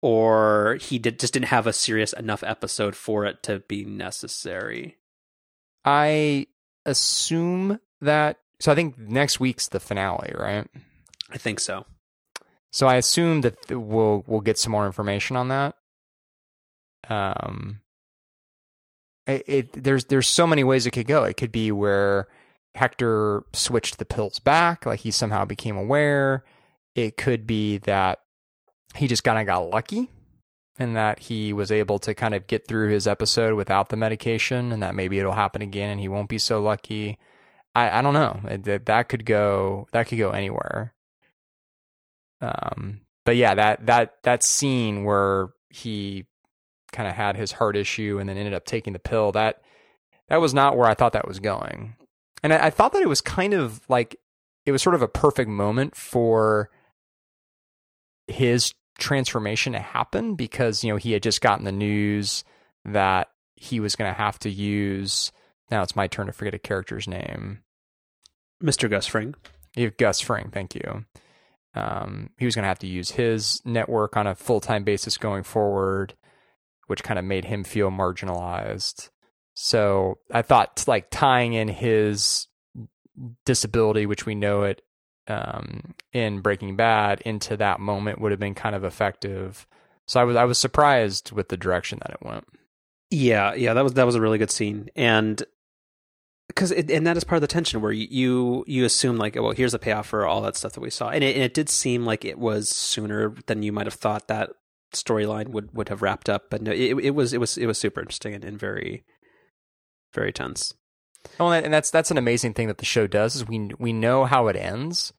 or he did just didn't have a serious enough episode for it to be necessary? I assume that. So I think next week's the finale, right? I think so. So I assume that we'll we'll get some more information on that. Um, it, it, there's there's so many ways it could go. It could be where Hector switched the pills back, like he somehow became aware. It could be that he just kind of got lucky and that he was able to kind of get through his episode without the medication and that maybe it'll happen again and he won't be so lucky. I, I don't know. That, that could go that could go anywhere. Um, but yeah, that that that scene where he kind of had his heart issue and then ended up taking the pill that that was not where I thought that was going, and I, I thought that it was kind of like it was sort of a perfect moment for his transformation to happen because you know he had just gotten the news that he was going to have to use. Now it's my turn to forget a character's name. Mr. Gus Fring. Gus Fring, thank you. Um, he was going to have to use his network on a full time basis going forward, which kind of made him feel marginalized. So I thought like tying in his disability, which we know it um, in Breaking Bad, into that moment would have been kind of effective. So I was I was surprised with the direction that it went. Yeah, yeah, that was that was a really good scene, and because and that is part of the tension where you you assume like well here's the payoff for all that stuff that we saw and it, and it did seem like it was sooner than you might have thought that storyline would would have wrapped up but no it, it was it was it was super interesting and, and very very tense. Oh and that's that's an amazing thing that the show does is we we know how it ends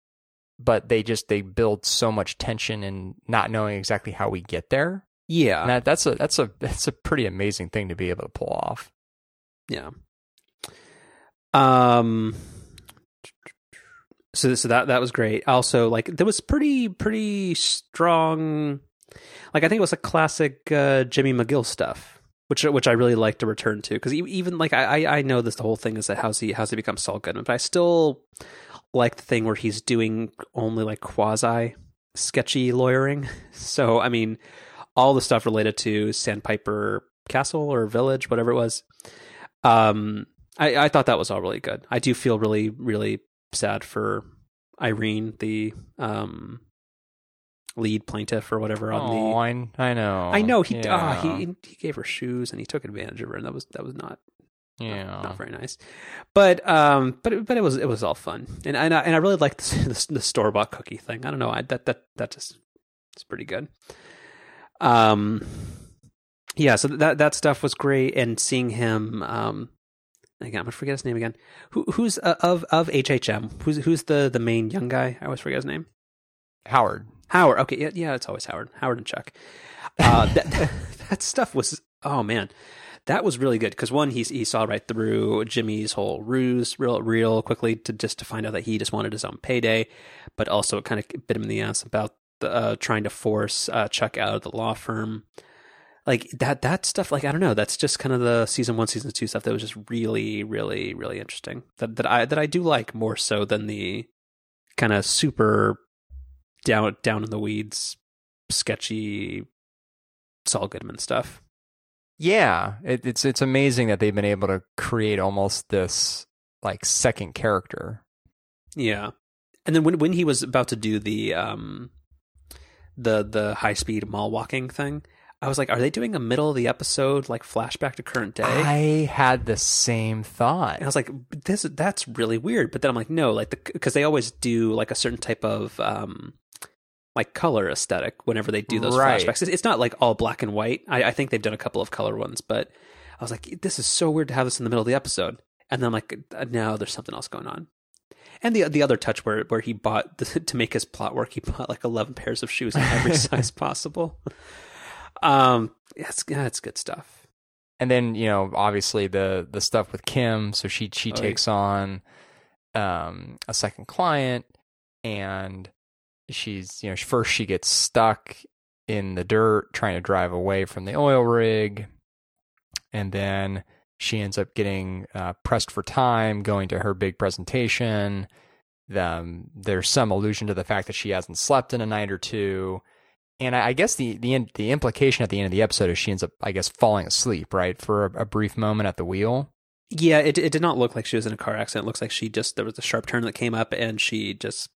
but they just they build so much tension and not knowing exactly how we get there. Yeah. That, that's a that's a that's a pretty amazing thing to be able to pull off. Yeah. Um so so that that was great. Also, like there was pretty pretty strong like I think it was a classic uh, Jimmy McGill stuff, which which I really like to return to because even like I I know this the whole thing is that how's he how's he become Saul Goodman, but I still like the thing where he's doing only like quasi sketchy lawyering. So I mean, all the stuff related to Sandpiper Castle or Village, whatever it was. Um, I, I thought that was all really good. I do feel really, really sad for Irene, the um, lead plaintiff or whatever on oh, the. I, I know. I know he yeah. ah, he he gave her shoes and he took advantage of her and that was that was not yeah. not, not very nice. But um, but it, but it was it was all fun and and I, and I really liked the, the, the store bought cookie thing. I don't know. I that that that just it's pretty good. Um, yeah. So that that stuff was great and seeing him um. Again, I'm gonna forget his name again. Who, who's uh, of of HHM? Who's who's the the main young guy? I always forget his name. Howard. Howard. Okay, yeah, yeah, it's always Howard. Howard and Chuck. Uh, that that stuff was oh man, that was really good because one he he saw right through Jimmy's whole ruse real real quickly to just to find out that he just wanted his own payday, but also it kind of bit him in the ass about the, uh, trying to force uh, Chuck out of the law firm. Like that that stuff. Like I don't know. That's just kind of the season one, season two stuff that was just really, really, really interesting. That that I that I do like more so than the kind of super down down in the weeds, sketchy Saul Goodman stuff. Yeah, it, it's it's amazing that they've been able to create almost this like second character. Yeah, and then when when he was about to do the um the the high speed mall walking thing, I was like, are they doing a middle of the episode like flashback to current day? I had the same thought. And I was like, this that's really weird. But then I'm like, no, like the because they always do like a certain type of um like color aesthetic whenever they do those Right. flashbacks. It's- not like all black and white. I, I think they've done a couple of color ones, but I was like, this is so weird to have this in the middle of the episode. And then I'm like, uh, no, there's something else going on. And the the other touch where where he bought to make his plot work, he bought like eleven pairs of shoes in every size possible. Um, yeah, it's yeah, good stuff. and then you know obviously the the stuff with Kim so she she Oh, yeah. takes on um a second client and she's you know first she gets stuck in the dirt trying to drive away from the oil rig and then she ends up getting uh, pressed for time going to her big presentation um, there's some allusion to the fact that she hasn't slept in a night or two and I, I guess the the the implication at the end of the episode is she ends up, I guess, falling asleep, right, for a, a brief moment at the wheel. Yeah, it it did not look like she was in a car accident. It looks like she just there was a sharp turn that came up and she just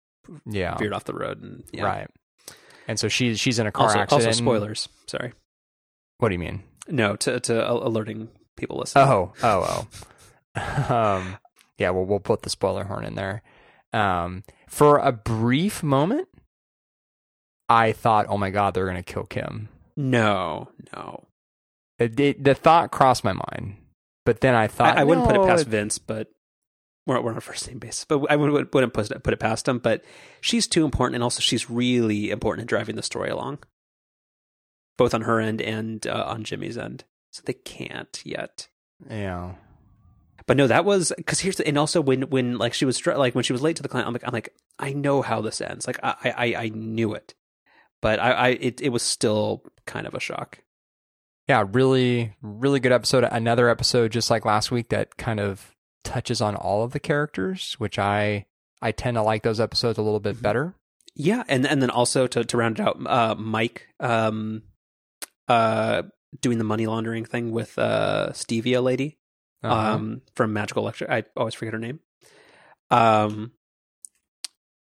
Yeah, veered off the road and yeah. right. And so she's she's in a car Also, accident. also spoilers. Sorry. What do you mean? No, to to alerting people listening. Oh, oh, oh. um, yeah, well, we'll put the spoiler horn in there. Um, for a brief moment, I thought, "Oh my god, they're gonna kill Kim." No, no. It, it- the thought crossed my mind, but then I thought, I, I wouldn't put it "No, past Vince, but we're we're on a first name basis. But I wouldn't wouldn't put it, put it past him. But she's too important, and also she's really important in driving the story along, both on her end and uh, on Jimmy's end. So they can't yet. Yeah, But no, that was because here's the, and also when when like she was like when she was late to the client, I'm like I'm like I know how this ends. Like I I I knew it, but I I it it was still kind of a shock. yeah, really, really good episode. Another episode, just like last week, that kind of touches on all of the characters, which I I tend to like those episodes a little bit Mhm. better. Yeah, and and then also to to round it out, uh, Mike, um, uh, doing the money laundering thing with uh Stevia lady, Uh-huh. um, from Madrigal Lecture. I always forget her name. Um,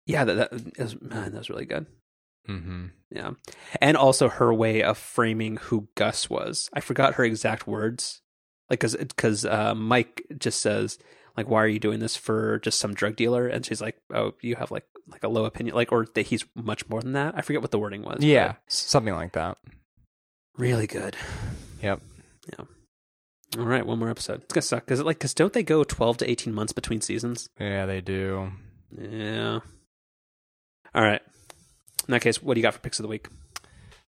yeah, that that was, man, that was really good. Mm-hmm. Yeah, and also her way of framing who Gus was. I forgot her exact words, like because because uh, Mike just says like, "Why are you doing this for just some drug dealer?" And she's like, "Oh, you have like like a low opinion, like or that he's much more than that." I forget what the wording was. Yeah, something like that. really good. Yep. Yeah. All right, one more episode. It's gonna suck because like because don't they go twelve to eighteen months between seasons? Yeah, they do. Yeah. All right. In that case, what do you got for picks of the week?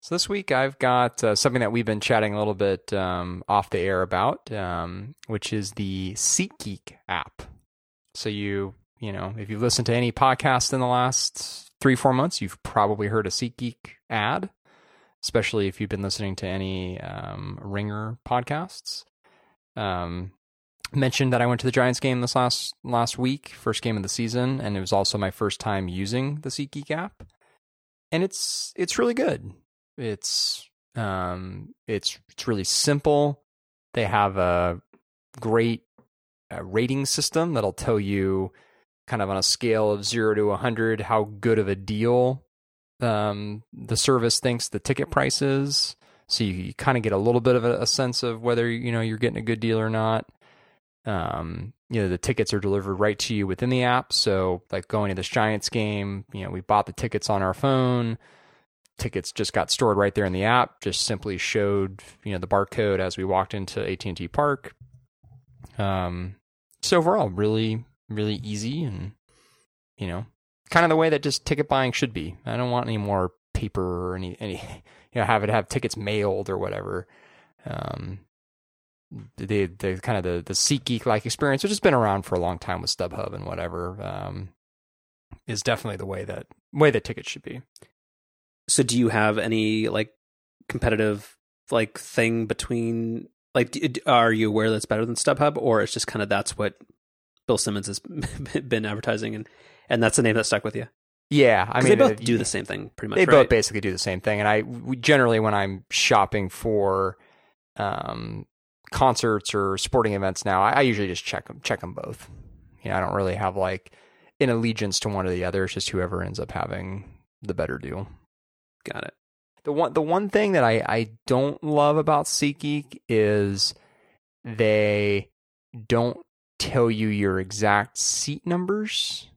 So this week I've got uh, something that we've been chatting a little bit um, off the air about, um, which is the SeatGeek app. So you, you know, if you've listened to any podcast in the last three, four months, you've probably heard a SeatGeek ad, especially if you've been listening to any um, Ringer podcasts. Um, mentioned that I went to the Giants game this last last week, first game of the season, and it was also my first time using the SeatGeek app, and it's it's really good. It's um it's it's really simple. They have a great uh, rating system that'll tell you kind of on a scale of 0 to 100 how good of a deal um, the service thinks the ticket price is. So you, you kind of get a little bit of a, a, sense of whether you know you're getting a good deal or not. Um, you know the tickets are delivered right to you within the app. So like going to this Giants game, you know we bought the tickets on our phone. Tickets just got stored right there in the app. Just simply showed you know the barcode as we walked into AT and T Park. Um, so overall, really really easy and you know kind of the way that just ticket buying should be. I don't want any more paper or any any you know have it have tickets mailed or whatever. Um, the the kind of the the SeatGeek like experience, which has been around for a long time with StubHub and whatever, um, is definitely the way that way that tickets should be. So, do you have any like competitive like thing between like are you aware that's better than StubHub, or it's just kind of that's what Bill Simmons has been advertising and and that's the name that stuck with you? Yeah, I mean they both do the same thing pretty much. They right? both basically do the same thing, and I generally when I'm shopping for um, concerts or sporting events now, I, I, usually just check them check them both. You know, I don't really have like an allegiance to one or the other. It's just whoever ends up having the better deal. Got it. The one the one thing that I I don't love about SeatGeek is they don't tell you your exact seat numbers.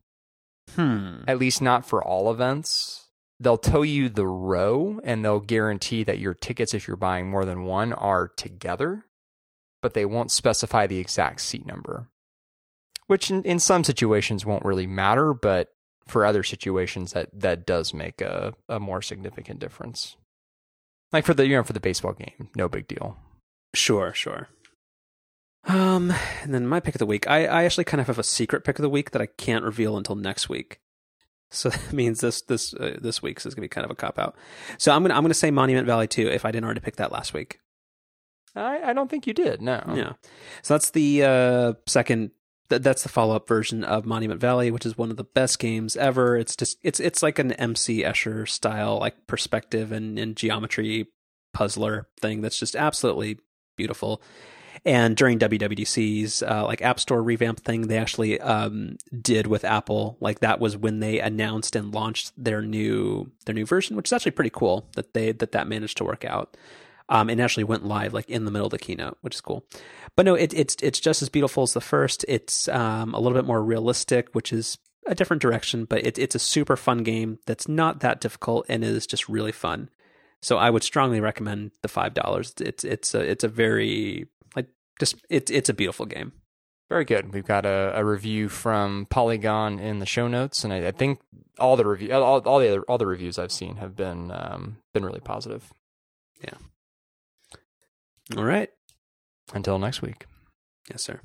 Hmm. At least not for all events. They'll tell you the row and they'll guarantee that your tickets, if you're buying more than one, are together but they won't specify the exact seat number, which in, in some situations won't really matter, but for other situations that, that does make a, a more significant difference. Like for the you know for the baseball game, no big deal. Sure, sure. Um, and then my pick of the week, I, I actually kind of have a secret pick of the week that I can't reveal until next week. So that means this this uh, this week's is gonna be kind of a cop out. So I'm gonna I'm gonna say Monument Valley 2 if I didn't already pick that last week. I, I don't think you did. No. Yeah. So that's the uh, second. Th- that's the follow up version of Monument Valley, which is one of the best games ever. It's just it's it's like an MC Escher style like perspective and, and geometry puzzler thing that's just absolutely beautiful. And during WWDC's uh, like App Store revamp thing, they actually um, did with Apple. Like that was when they announced and launched their new their new version, which is actually pretty cool that they that that managed to work out um, and actually went live like in the middle of the keynote, which is cool. But no, it, it's it's just as beautiful as the first. It's um, a little bit more realistic, which is a different direction, but it, it's a super fun game that's not that difficult and is just really fun. So I would strongly recommend the five dollars. It's it's a it's a very like just it's it's a beautiful game. Very good. We've got a, a review from Polygon in the show notes, and I, I think all the review all, all the other all the reviews I've seen have been um, been really positive. Yeah. All right. Until next week. Yes, sir.